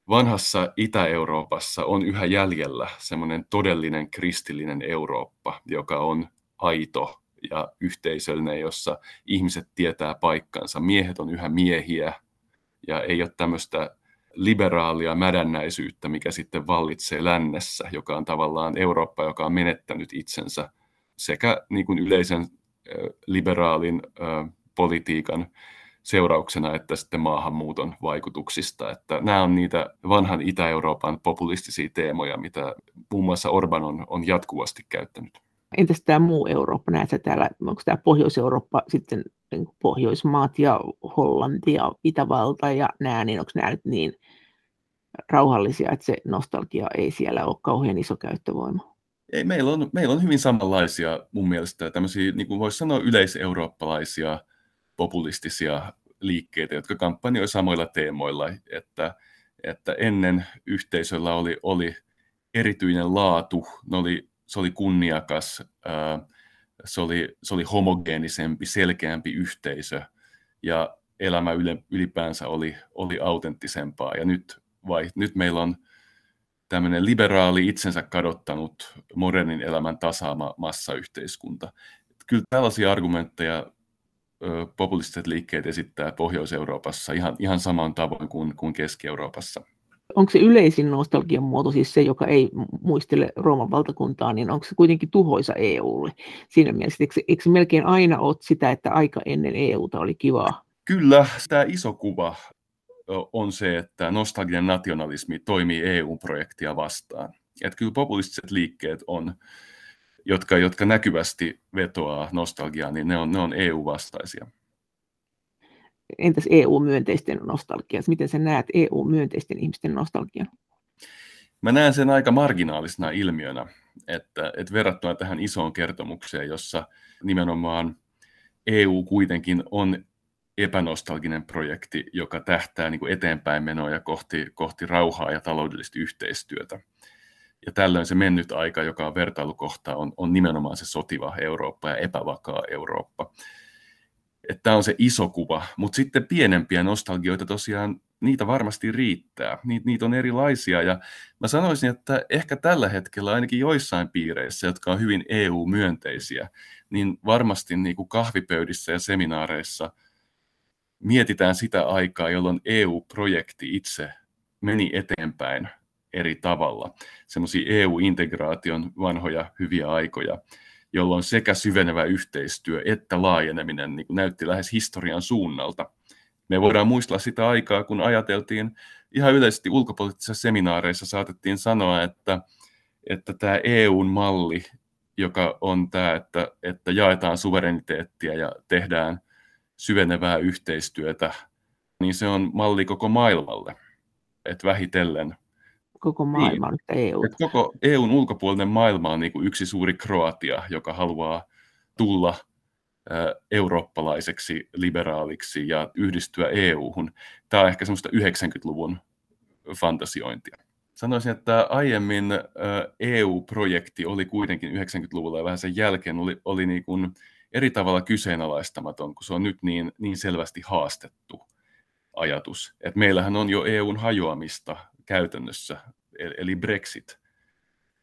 vanhassa Itä-Euroopassa on yhä jäljellä semmoinen todellinen kristillinen Eurooppa, joka on aito ja yhteisöllinen, jossa ihmiset tietää paikkansa. Miehet on yhä miehiä ja ei ole tämmöistä liberaalia mädännäisyyttä, mikä sitten vallitsee lännessä, joka on tavallaan Eurooppa, joka on menettänyt itsensä sekä niin kuin yleisen liberaalin politiikan seurauksena että sitten maahanmuuton vaikutuksista. Että nämä on niitä vanhan Itä-Euroopan populistisia teemoja, mitä muun muassa Orban on, on jatkuvasti käyttänyt. Entäs tämä muu Eurooppa? Näetkö täällä, onko tämä Pohjois-Eurooppa sitten niin Pohjoismaat ja Hollanti ja Itävalta ja nämä, niin onko nämä nyt niin rauhallisia, että se nostalgia ei siellä ole kauhean iso käyttövoima? Ei, meillä, on, meillä on hyvin samanlaisia mun mielestä tämmöisiä, niin kuin voisi sanoa, yleiseurooppalaisia populistisia liikkeitä, jotka kampanjoi samoilla teemoilla, että, että ennen yhteisöllä oli, oli erityinen laatu, ne oli, se oli kunniakas, se oli, se oli homogeenisempi, selkeämpi yhteisö ja elämä ylipäänsä oli, oli autenttisempaa. Ja nyt, vai, nyt meillä on tämmöinen liberaali, itsensä kadottanut, modernin elämän tasaama massayhteiskunta. Kyllä tällaisia argumentteja populistiset liikkeet esittää Pohjois-Euroopassa ihan, ihan saman tavoin kuin, kuin Keski-Euroopassa. Onko se yleisin nostalgian muoto, siis se, joka ei muistele Rooman valtakuntaa, niin onko se kuitenkin tuhoisa EUlle siinä mielessä? Eikö, eikö se melkein aina ole sitä, että aika ennen EUta oli kivaa? Kyllä, tämä iso kuva on se, että nostalginen nationalismi toimii EU-projektia vastaan. Että kyllä populistiset liikkeet on, jotka, jotka näkyvästi vetoaa nostalgiaa, niin ne on, ne on EU-vastaisia. Entäs EU-myönteisten nostalgia? Miten sä näet EU-myönteisten ihmisten nostalgian? Mä näen sen aika marginaalisena ilmiönä, että, että verrattuna tähän isoon kertomukseen, jossa nimenomaan EU kuitenkin on epänostalginen projekti, joka tähtää niin kuin eteenpäin menoja kohti, kohti rauhaa ja taloudellista yhteistyötä. Ja tällöin se mennyt aika, joka on vertailukohta, on, on nimenomaan se sotiva Eurooppa ja epävakaa Eurooppa. Tämä on se iso kuva, mutta sitten pienempiä nostalgioita tosiaan, niitä varmasti riittää. Niitä, niitä on erilaisia ja mä sanoisin, että ehkä tällä hetkellä ainakin joissain piireissä, jotka on hyvin EU-myönteisiä, niin varmasti niin kuin kahvipöydissä ja seminaareissa mietitään sitä aikaa, jolloin EU-projekti itse meni eteenpäin eri tavalla. Semmoisia EU-integraation vanhoja hyviä aikoja, jolloin sekä syvenevä yhteistyö että laajeneminen niin näytti lähes historian suunnalta. Me voidaan muistella sitä aikaa, kun ajateltiin ihan yleisesti ulkopoliittisissa seminaareissa saatettiin sanoa, että, että tämä EUn malli, joka on tämä, että, että jaetaan suvereniteettia ja tehdään syvenevää yhteistyötä, niin se on malli koko maailmalle. Että vähitellen koko niin. maailma niin. EU. Et koko EUn ulkopuolinen maailma on niin kuin yksi suuri Kroatia, joka haluaa tulla eurooppalaiseksi, liberaaliksi ja yhdistyä EU-hun. Tämä on ehkä semmoista 90-luvun fantasiointia. Sanoisin, että aiemmin EU-projekti oli kuitenkin 90-luvulla ja vähän sen jälkeen oli, oli niin kuin eri tavalla kyseenalaistamaton, kun se on nyt niin, niin selvästi haastettu ajatus. Et meillähän on jo EUn hajoamista käytännössä, eli Brexit.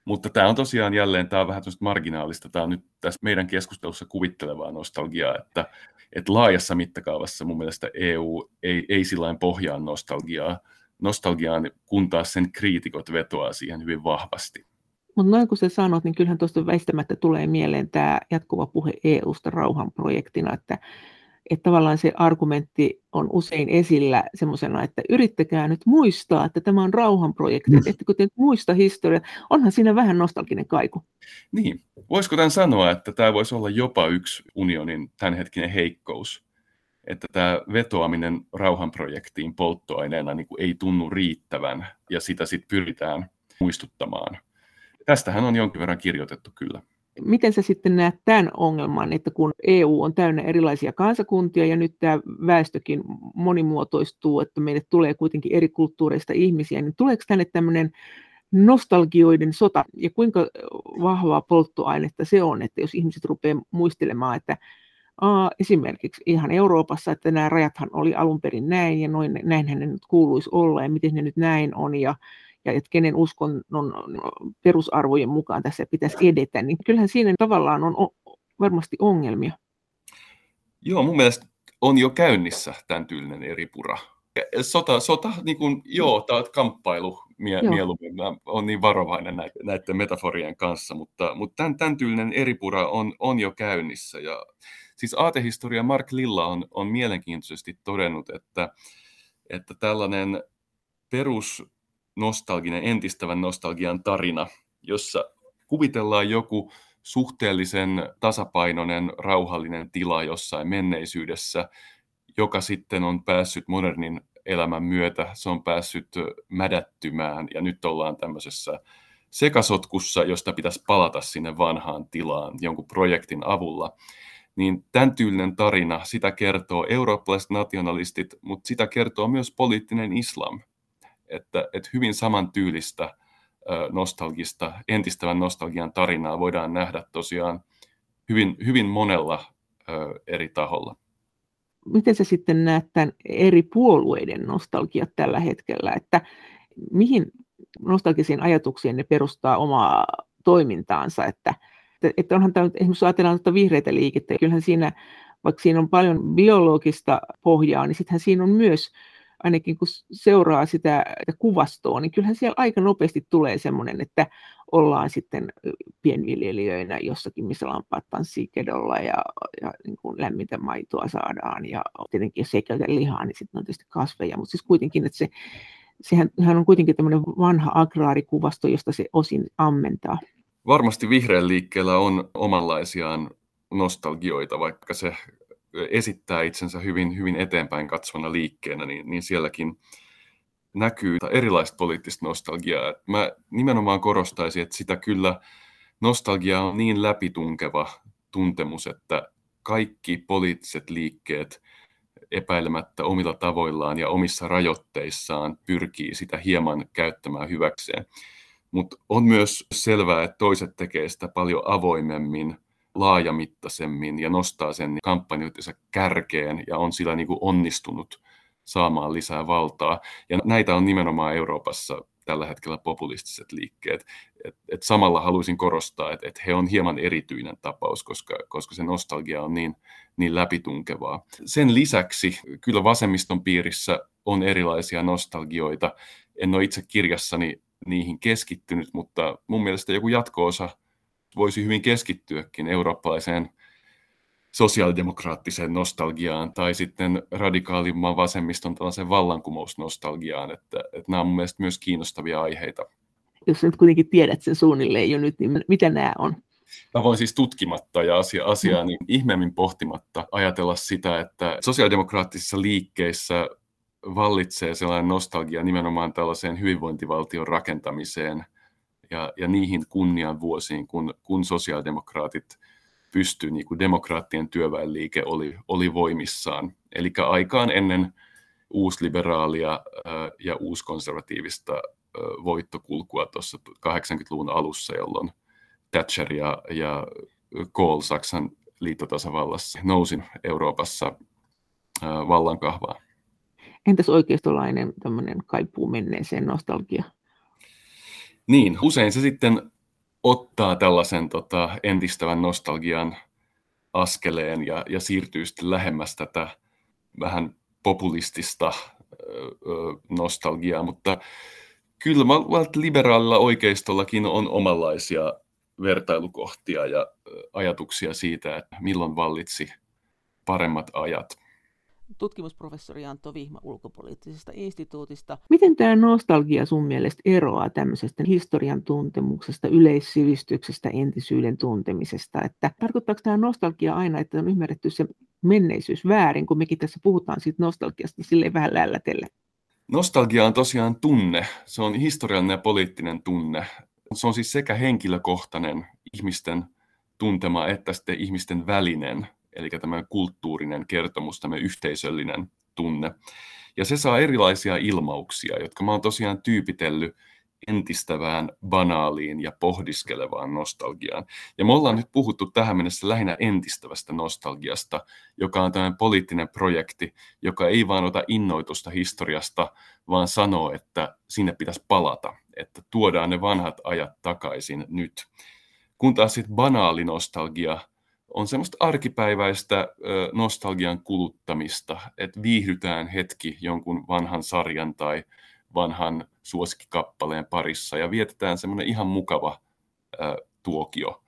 Mutta tämä on tosiaan jälleen, tämä on vähän marginaalista, tämä on nyt tässä meidän keskustelussa kuvittelevaa nostalgiaa, että, että laajassa mittakaavassa mun mielestä EU ei, ei sillä pohjaa nostalgiaa, nostalgiaan, kun taas sen kriitikot vetoaa siihen hyvin vahvasti. Mutta noin kun sä sanot, niin kyllähän tuosta väistämättä tulee mieleen tämä jatkuva puhe EU-sta rauhanprojektina, että että tavallaan se argumentti on usein esillä semmoisena, että yrittäkää nyt muistaa, että tämä on rauhanprojekti, mm. että kun te muista historiaa, onhan siinä vähän nostalginen kaiku. Niin, voisiko tämän sanoa, että tämä voisi olla jopa yksi unionin tämänhetkinen heikkous, että tämä vetoaminen rauhanprojektiin polttoaineena niin kuin ei tunnu riittävän ja sitä sitten pyritään muistuttamaan. Tästähän on jonkin verran kirjoitettu kyllä. Miten sä sitten näet tämän ongelman, että kun EU on täynnä erilaisia kansakuntia ja nyt tämä väestökin monimuotoistuu, että meille tulee kuitenkin eri kulttuureista ihmisiä, niin tuleeko tänne tämmöinen nostalgioiden sota ja kuinka vahvaa polttoainetta se on, että jos ihmiset rupeaa muistelemaan, että aa, esimerkiksi ihan Euroopassa, että nämä rajathan oli alun perin näin ja noin, näinhän ne nyt kuuluisi olla ja miten ne nyt näin on ja ja että kenen uskonnon perusarvojen mukaan tässä pitäisi edetä, niin kyllähän siinä tavallaan on varmasti ongelmia. Joo, mun mielestä on jo käynnissä tämän tyylinen eri pura. Sota, sota niin kuin, joo, tämä on kamppailu mie- joo. mieluummin. Mä olen niin varovainen näiden, näiden metaforien kanssa, mutta, mutta tämän, tämän tyylinen eripura on, on jo käynnissä. Ja Siis aatehistoria Mark Lilla on, on mielenkiintoisesti todennut, että, että tällainen perusnostalginen, entistävän nostalgian tarina, jossa kuvitellaan joku suhteellisen tasapainoinen, rauhallinen tila jossain menneisyydessä, joka sitten on päässyt modernin elämän myötä, se on päässyt mädättymään ja nyt ollaan tämmöisessä sekasotkussa, josta pitäisi palata sinne vanhaan tilaan jonkun projektin avulla. Niin tämän tyylinen tarina, sitä kertoo eurooppalaiset nationalistit, mutta sitä kertoo myös poliittinen islam. Että, että hyvin samantyylistä nostalgista, entistävän nostalgian tarinaa voidaan nähdä tosiaan hyvin, hyvin monella eri taholla. Miten sä sitten näet tämän eri puolueiden nostalgiat tällä hetkellä, että mihin nostalgisiin ajatuksiin ne perustaa omaa toimintaansa, että, että onhan tämä, esimerkiksi ajatellaan tuota vihreitä liikettä, kyllähän siinä, vaikka siinä on paljon biologista pohjaa, niin sittenhän siinä on myös ainakin kun seuraa sitä kuvastoa, niin kyllähän siellä aika nopeasti tulee semmoinen, että ollaan sitten pienviljelijöinä jossakin, missä lampaat tanssii kedolla ja, ja niin kuin lämmintä maitoa saadaan ja tietenkin jos ei käytä lihaa, niin sitten on tietysti kasveja, mutta siis kuitenkin, että se, sehän, sehän on kuitenkin tämmöinen vanha agraarikuvasto, josta se osin ammentaa. Varmasti vihreän liikkeellä on omanlaisiaan nostalgioita, vaikka se esittää itsensä hyvin, hyvin eteenpäin katsovana liikkeenä, niin, niin sielläkin näkyy erilaista poliittista nostalgiaa. Mä nimenomaan korostaisin, että sitä kyllä nostalgia on niin läpitunkeva tuntemus, että kaikki poliittiset liikkeet epäilemättä omilla tavoillaan ja omissa rajoitteissaan pyrkii sitä hieman käyttämään hyväkseen. Mutta on myös selvää, että toiset tekee sitä paljon avoimemmin, laajamittaisemmin ja nostaa sen kampanjoitensa kärkeen ja on sillä niin kuin onnistunut saamaan lisää valtaa. Ja näitä on nimenomaan Euroopassa tällä hetkellä populistiset liikkeet. Et, et samalla haluaisin korostaa, että et he on hieman erityinen tapaus, koska, koska se nostalgia on niin, niin läpitunkevaa. Sen lisäksi kyllä vasemmiston piirissä on erilaisia nostalgioita. En ole itse kirjassani niihin keskittynyt, mutta mun mielestä joku jatko-osa voisi hyvin keskittyäkin eurooppalaiseen sosiaalidemokraattiseen nostalgiaan tai sitten radikaalimman vasemmiston tällaiseen vallankumousnostalgiaan, että, että nämä on mun mielestä myös kiinnostavia aiheita. Jos nyt kuitenkin tiedät sen suunnilleen jo nyt, niin mitä nämä on? Mä voin siis tutkimatta ja asia, asiaa niin ihmeemmin pohtimatta ajatella sitä, että sosiaalidemokraattisissa liikkeissä vallitsee sellainen nostalgia nimenomaan tällaiseen hyvinvointivaltion rakentamiseen ja, ja niihin kunnian vuosiin, kun, kun sosiaalidemokraatit – pystyi, niin kuin demokraattien työväenliike oli, oli voimissaan. Eli aikaan ennen uusliberaalia ja uuskonservatiivista voittokulkua tuossa 80-luvun alussa, jolloin Thatcher ja, ja Kohl Saksan liittotasavallassa nousi Euroopassa vallankahvaa. Entäs oikeistolainen tämmöinen kaipuu menneeseen nostalgia? Niin, usein se sitten ottaa tällaisen tota, entistävän nostalgian askeleen ja, ja siirtyy sitten lähemmäs tätä vähän populistista ö, nostalgiaa, mutta kyllä mä liberaalilla oikeistollakin on omanlaisia vertailukohtia ja ajatuksia siitä, että milloin vallitsi paremmat ajat tutkimusprofessori Antto Vihma ulkopoliittisesta instituutista. Miten tämä nostalgia sun mielestä eroaa tämmöisestä historian tuntemuksesta, yleissivistyksestä, entisyyden tuntemisesta? Että tarkoittaako tämä nostalgia aina, että on ymmärretty se menneisyys väärin, kun mekin tässä puhutaan siitä nostalgiasta silleen vähän lällätellä? Nostalgia on tosiaan tunne. Se on historiallinen ja poliittinen tunne. Se on siis sekä henkilökohtainen ihmisten tuntema että sitten ihmisten välinen eli tämmöinen kulttuurinen kertomus, tämmöinen yhteisöllinen tunne. Ja se saa erilaisia ilmauksia, jotka mä oon tosiaan tyypitellyt entistävään, banaaliin ja pohdiskelevaan nostalgiaan. Ja me ollaan nyt puhuttu tähän mennessä lähinnä entistävästä nostalgiasta, joka on tämmöinen poliittinen projekti, joka ei vaan ota innoitusta historiasta, vaan sanoo, että sinne pitäisi palata, että tuodaan ne vanhat ajat takaisin nyt. Kun taas sitten banaali nostalgia on semmoista arkipäiväistä nostalgian kuluttamista, että viihdytään hetki jonkun vanhan sarjan tai vanhan suosikkikappaleen parissa ja vietetään semmoinen ihan mukava tuokio.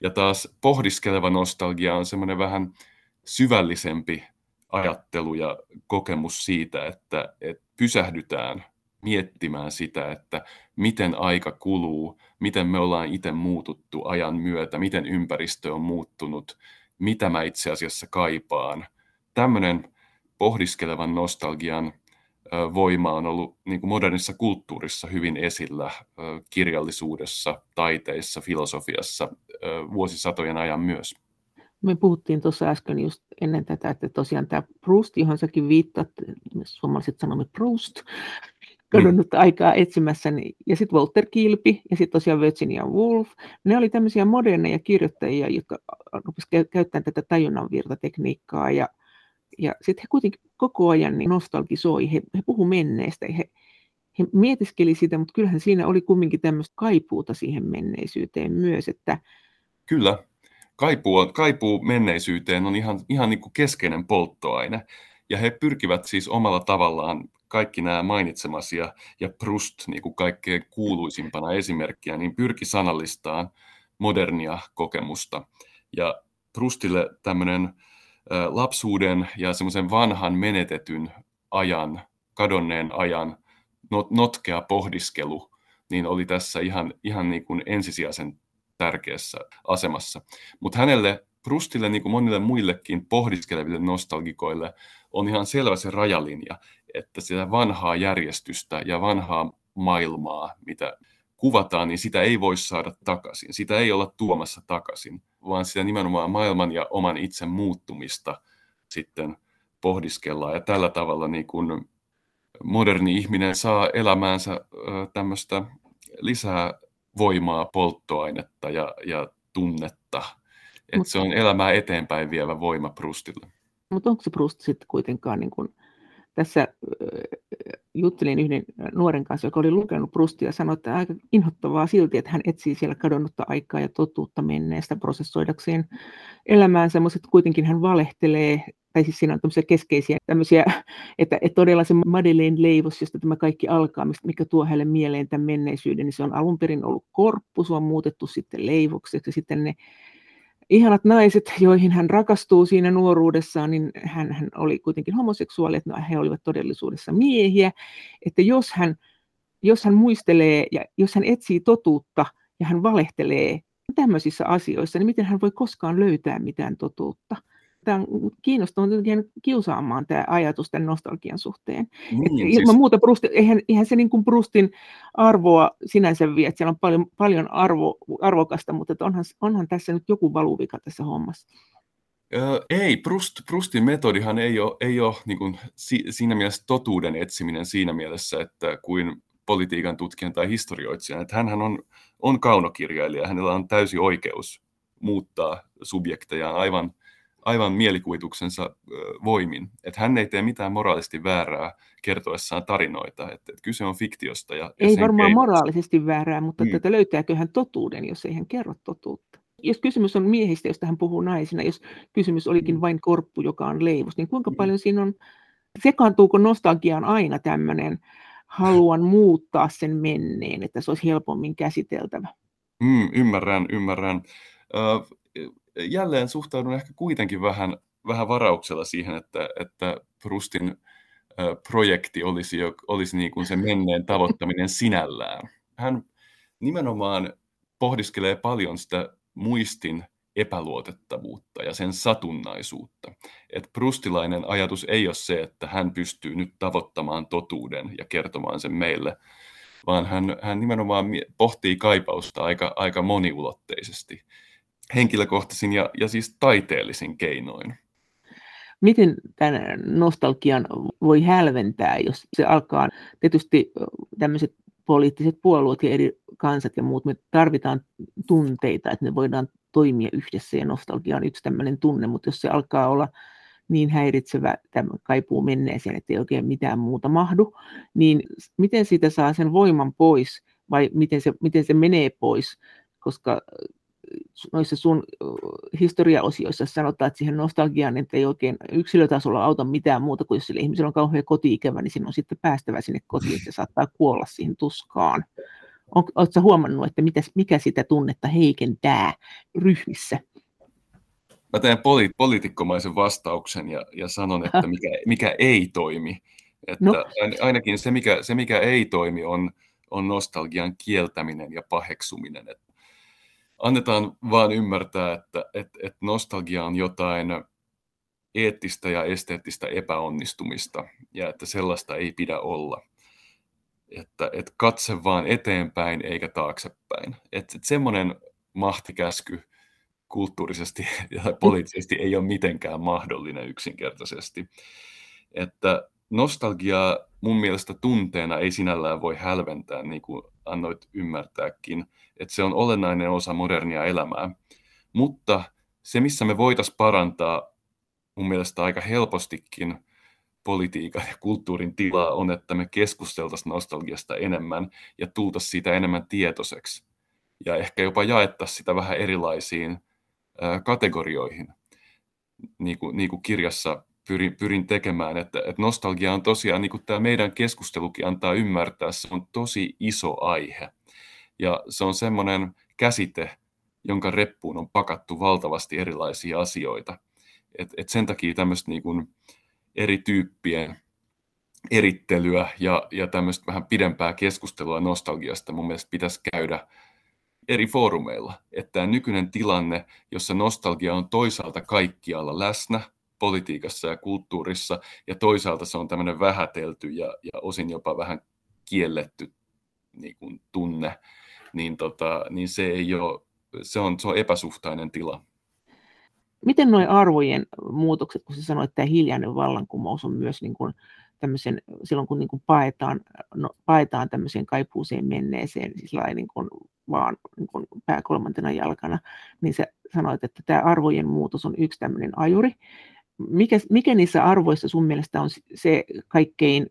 Ja taas pohdiskeleva nostalgia on semmoinen vähän syvällisempi ajattelu ja kokemus siitä, että, että pysähdytään miettimään sitä, että miten aika kuluu, miten me ollaan itse muututtu ajan myötä, miten ympäristö on muuttunut, mitä mä itse asiassa kaipaan. Tämmöinen pohdiskelevan nostalgian voima on ollut niin kuin modernissa kulttuurissa hyvin esillä kirjallisuudessa, taiteissa, filosofiassa vuosisatojen ajan myös. Me puhuttiin tuossa äsken just ennen tätä, että tosiaan tämä Proust, johon säkin viittaat, suomalaiset sanomme Proust, kadonnut mm. aikaa etsimässä, ja sitten Walter Kilpi, ja sitten tosiaan Virginia Woolf. Ne oli tämmöisiä moderneja kirjoittajia, jotka rupesivat käyttämään tätä tajunnanvirtatekniikkaa, ja, ja sitten he kuitenkin koko ajan niin nostalgisoi, he, he puhu menneestä, he, he mietiskeli sitä, mutta kyllähän siinä oli kumminkin tämmöistä kaipuuta siihen menneisyyteen myös, että Kyllä, kaipuu, kaipuu menneisyyteen on ihan, ihan niin kuin keskeinen polttoaine. Ja he pyrkivät siis omalla tavallaan kaikki nämä mainitsemasi ja, ja Proust niin kuin kaikkein kuuluisimpana esimerkkiä, niin pyrki sanallistaan modernia kokemusta. Ja Proustille tämmöinen lapsuuden ja semmoisen vanhan menetetyn ajan, kadonneen ajan not, notkea pohdiskelu, niin oli tässä ihan, ihan niin kuin ensisijaisen tärkeässä asemassa. Mutta hänelle, Prustille, niin kuin monille muillekin pohdiskeleville nostalgikoille, on ihan selvä se rajalinja, että sitä vanhaa järjestystä ja vanhaa maailmaa, mitä kuvataan, niin sitä ei voi saada takaisin. Sitä ei olla tuomassa takaisin, vaan sitä nimenomaan maailman ja oman itse muuttumista sitten pohdiskellaan. Ja tällä tavalla niin kuin moderni ihminen saa elämäänsä tämmöistä lisää voimaa, polttoainetta ja, ja tunnetta. Että se on elämää eteenpäin vievä voima Prustille. Mutta onko se Proust sitten kuitenkaan, niin kun, tässä juttelin yhden nuoren kanssa, joka oli lukenut Prustia ja sanoi, että aika inhottavaa silti, että hän etsii siellä kadonnutta aikaa ja totuutta menneestä prosessoidakseen elämäänsä, mutta kuitenkin hän valehtelee, tai siis siinä on tämmöisiä keskeisiä tämmöisiä, että, että todella se Madeleine leivos, josta tämä kaikki alkaa, mikä tuo hänelle mieleen tämän menneisyyden, niin se on alun perin ollut korppu, se on muutettu sitten leivokseksi, ja sitten ne ihanat naiset, joihin hän rakastuu siinä nuoruudessaan, niin hän, hän oli kuitenkin homoseksuaali, että no, he olivat todellisuudessa miehiä, että jos hän, jos hän muistelee ja jos hän etsii totuutta ja hän valehtelee tämmöisissä asioissa, niin miten hän voi koskaan löytää mitään totuutta? Tämä on kiinnostavaa kiusaamaan tämä ajatus tämän nostalgian suhteen. Niin, että siis... Ilman muuta Proust, eihän, eihän se niin kuin Proustin arvoa sinänsä vie, että siellä on paljon, paljon arvo, arvokasta, mutta että onhan, onhan tässä nyt joku valuvika tässä hommassa. Öö, ei, Proust, Proustin metodihan ei ole, ei ole niin kuin, si, siinä mielessä totuuden etsiminen siinä mielessä, että kuin politiikan tutkijan tai historioitsijan, että hänhän on, on kaunokirjailija, hänellä on täysi oikeus muuttaa subjekteja aivan aivan mielikuvituksensa voimin. Että hän ei tee mitään moraalisesti väärää kertoessaan tarinoita. Että, että kyse on fiktiosta. Ja, ei ja varmaan keinoista. moraalisesti väärää, mutta mm. että löytääkö hän totuuden, jos ei hän kerro totuutta. Jos kysymys on miehistä, josta hän puhuu naisina, jos kysymys olikin mm. vain korppu, joka on leivos, niin kuinka mm. paljon siinä on, sekaantuuko nostalgiaan aina tämmöinen haluan muuttaa sen menneen, että se olisi helpommin käsiteltävä? Mm, ymmärrän, ymmärrän jälleen suhtaudun ehkä kuitenkin vähän, vähän varauksella siihen, että, että Prustin projekti olisi, jo, olisi niin kuin se menneen tavoittaminen sinällään. Hän nimenomaan pohdiskelee paljon sitä muistin epäluotettavuutta ja sen satunnaisuutta. Et prustilainen ajatus ei ole se, että hän pystyy nyt tavoittamaan totuuden ja kertomaan sen meille, vaan hän, hän nimenomaan pohtii kaipausta aika, aika moniulotteisesti henkilökohtaisin ja, ja siis taiteellisin keinoin. Miten tämän nostalgian voi hälventää, jos se alkaa, tietysti tämmöiset poliittiset puolueet ja eri kansat ja muut, me tarvitaan tunteita, että ne voidaan toimia yhdessä ja nostalgia on yksi tämmöinen tunne, mutta jos se alkaa olla niin häiritsevä tämä kaipuu menneeseen, että ei oikein mitään muuta mahdu, niin miten siitä saa sen voiman pois vai miten se, miten se menee pois, koska noissa sun historiaosioissa sanotaan, että siihen nostalgiaan että ei oikein yksilötasolla auta mitään muuta kuin jos sille ihmisellä on kauhean koti-ikävä, niin siinä on sitten päästävä sinne kotiin, että se saattaa kuolla siihen tuskaan. Oletko huomannut, että mikä sitä tunnetta heikentää ryhmissä? Mä teen poli- poliitikkomaisen vastauksen ja, ja sanon, että mikä, mikä ei toimi. Että no. Ainakin se mikä, se, mikä ei toimi, on, on nostalgian kieltäminen ja paheksuminen. Että annetaan vaan ymmärtää, että, että, että nostalgia on jotain eettistä ja esteettistä epäonnistumista ja että sellaista ei pidä olla. Että, että katse vaan eteenpäin eikä taaksepäin. Että, että semmoinen mahtikäsky kulttuurisesti ja poliittisesti ei ole mitenkään mahdollinen yksinkertaisesti. Että nostalgia mun mielestä tunteena ei sinällään voi hälventää, niin kuin annoit ymmärtääkin, että se on olennainen osa modernia elämää. Mutta se, missä me voitaisiin parantaa mun mielestä aika helpostikin politiikan ja kulttuurin tilaa on, että me keskusteltaisiin nostalgiasta enemmän ja tultaisiin siitä enemmän tietoiseksi. Ja ehkä jopa jaettaisiin sitä vähän erilaisiin kategorioihin, niin kuin, niin kuin kirjassa pyrin, pyrin tekemään, että, että nostalgia on tosiaan, niin kuin tämä meidän keskustelukin antaa ymmärtää, se on tosi iso aihe. Ja se on semmoinen käsite, jonka reppuun on pakattu valtavasti erilaisia asioita. Et, et sen takia tämmöistä niin kuin eri tyyppien erittelyä ja, ja tämmöistä vähän pidempää keskustelua nostalgiasta mun mielestä pitäisi käydä eri foorumeilla. Että tämä nykyinen tilanne, jossa nostalgia on toisaalta kaikkialla läsnä, politiikassa ja kulttuurissa, ja toisaalta se on tämmöinen vähätelty ja, ja osin jopa vähän kielletty niin kuin tunne, niin, tota, niin se, ei ole, se, on, se on epäsuhtainen tila. Miten nuo arvojen muutokset, kun sä sanoit, että tämä hiljainen vallankumous on myös niin kuin tämmöisen, silloin kun niin kuin paetaan, no, paetaan tämmöiseen kaipuuseen menneeseen, siis niin kuin vaan niin kuin pääkolmantena jalkana, niin sä sanoit, että tämä arvojen muutos on yksi tämmöinen ajuri. Mikä, mikä niissä arvoissa sun mielestä on se kaikkein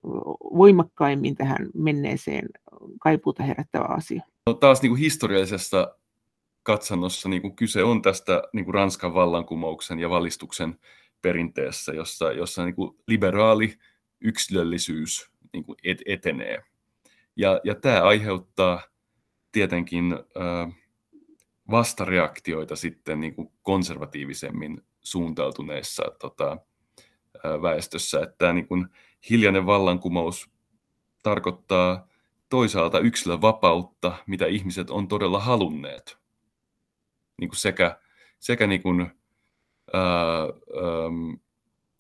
voimakkaimmin tähän menneeseen kaipuuta herättävä asia? No, taas niin kuin historiallisessa katsannossa niin kuin kyse on tästä niin kuin Ranskan vallankumouksen ja valistuksen perinteessä, jossa, jossa niin kuin liberaali yksilöllisyys niin kuin et, etenee. Ja, ja tämä aiheuttaa tietenkin äh, vastareaktioita sitten niin kuin konservatiivisemmin suuntautuneessa tota, väestössä. Että tämä niin kuin hiljainen vallankumous tarkoittaa toisaalta yksilön vapautta, mitä ihmiset on todella halunneet. Niin kuin sekä sekä niin kuin, ää, ää,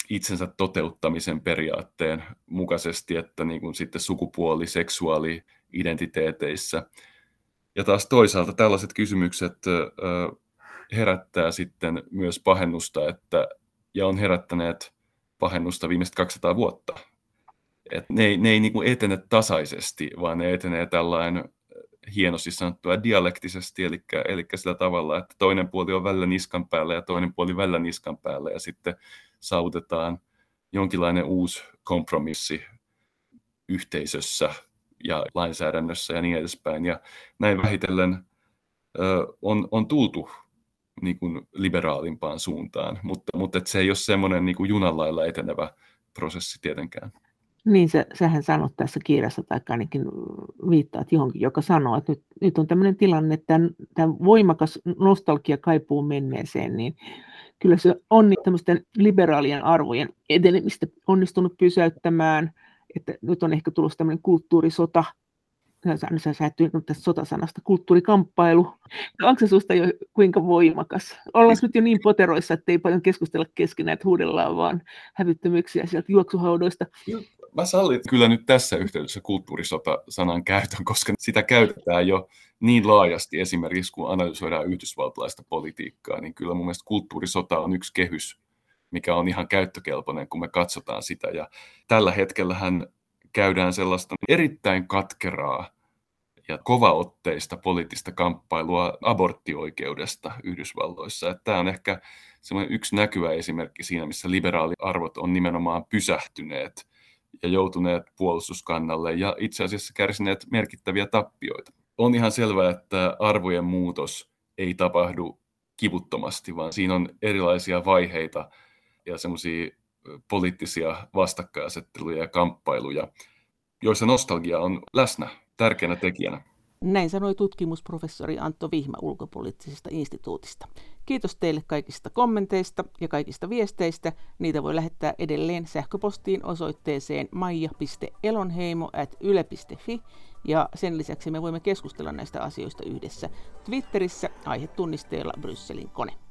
itsensä toteuttamisen periaatteen mukaisesti, että niin kuin sitten sukupuoli, seksuaali, identiteeteissä. Ja taas toisaalta tällaiset kysymykset herättää sitten myös pahennusta, että, ja on herättäneet pahennusta viimeiset 200 vuotta. Et ne ei, ne ei niin kuin etene tasaisesti, vaan ne etenee tällainen hienosti sanottua dialektisesti, eli, eli sillä tavalla, että toinen puoli on välillä niskan päällä ja toinen puoli välillä niskan päällä, ja sitten saavutetaan jonkinlainen uusi kompromissi yhteisössä ja lainsäädännössä ja niin edespäin. Ja näin vähitellen ö, on, on tultu niin kuin liberaalimpaan suuntaan, mutta, mutta se ei ole semmoinen niin kuin junanlailla etenevä prosessi tietenkään. Niin, sä, sähän sanot tässä kirjassa, tai ainakin viittaat johonkin, joka sanoo, että nyt, nyt on tämmöinen tilanne, että tämän, tämän voimakas nostalgia kaipuu menneeseen, niin kyllä se on niin tämmöisten liberaalien arvojen etenemistä onnistunut pysäyttämään, että nyt on ehkä tullut tämmöinen kulttuurisota, sä, sä et tästä sotasanasta, kulttuurikamppailu. Onko se susta jo kuinka voimakas? Ollaan nyt jo niin poteroissa, että ei paljon keskustella keskenään, että huudellaan vaan hävyttömyyksiä sieltä juoksuhaudoista. Mä sallin kyllä nyt tässä yhteydessä kulttuurisota-sanan käytön, koska sitä käytetään jo niin laajasti esimerkiksi, kun analysoidaan yhdysvaltalaista politiikkaa, niin kyllä mun mielestä kulttuurisota on yksi kehys, mikä on ihan käyttökelpoinen, kun me katsotaan sitä. Ja tällä hetkellähän käydään sellaista erittäin katkeraa ja kovaotteista poliittista kamppailua aborttioikeudesta Yhdysvalloissa. Että tämä on ehkä semmoinen yksi näkyvä esimerkki siinä, missä liberaaliarvot on nimenomaan pysähtyneet ja joutuneet puolustuskannalle ja itse asiassa kärsineet merkittäviä tappioita. On ihan selvää, että arvojen muutos ei tapahdu kivuttomasti, vaan siinä on erilaisia vaiheita ja semmoisia poliittisia vastakkainasetteluja ja kamppailuja, joissa nostalgia on läsnä tärkeänä tekijänä. Näin sanoi tutkimusprofessori Antto Vihma ulkopoliittisesta instituutista. Kiitos teille kaikista kommenteista ja kaikista viesteistä. Niitä voi lähettää edelleen sähköpostiin osoitteeseen maija.elonheimo.yle.fi ja sen lisäksi me voimme keskustella näistä asioista yhdessä Twitterissä aihetunnisteella Brysselin kone.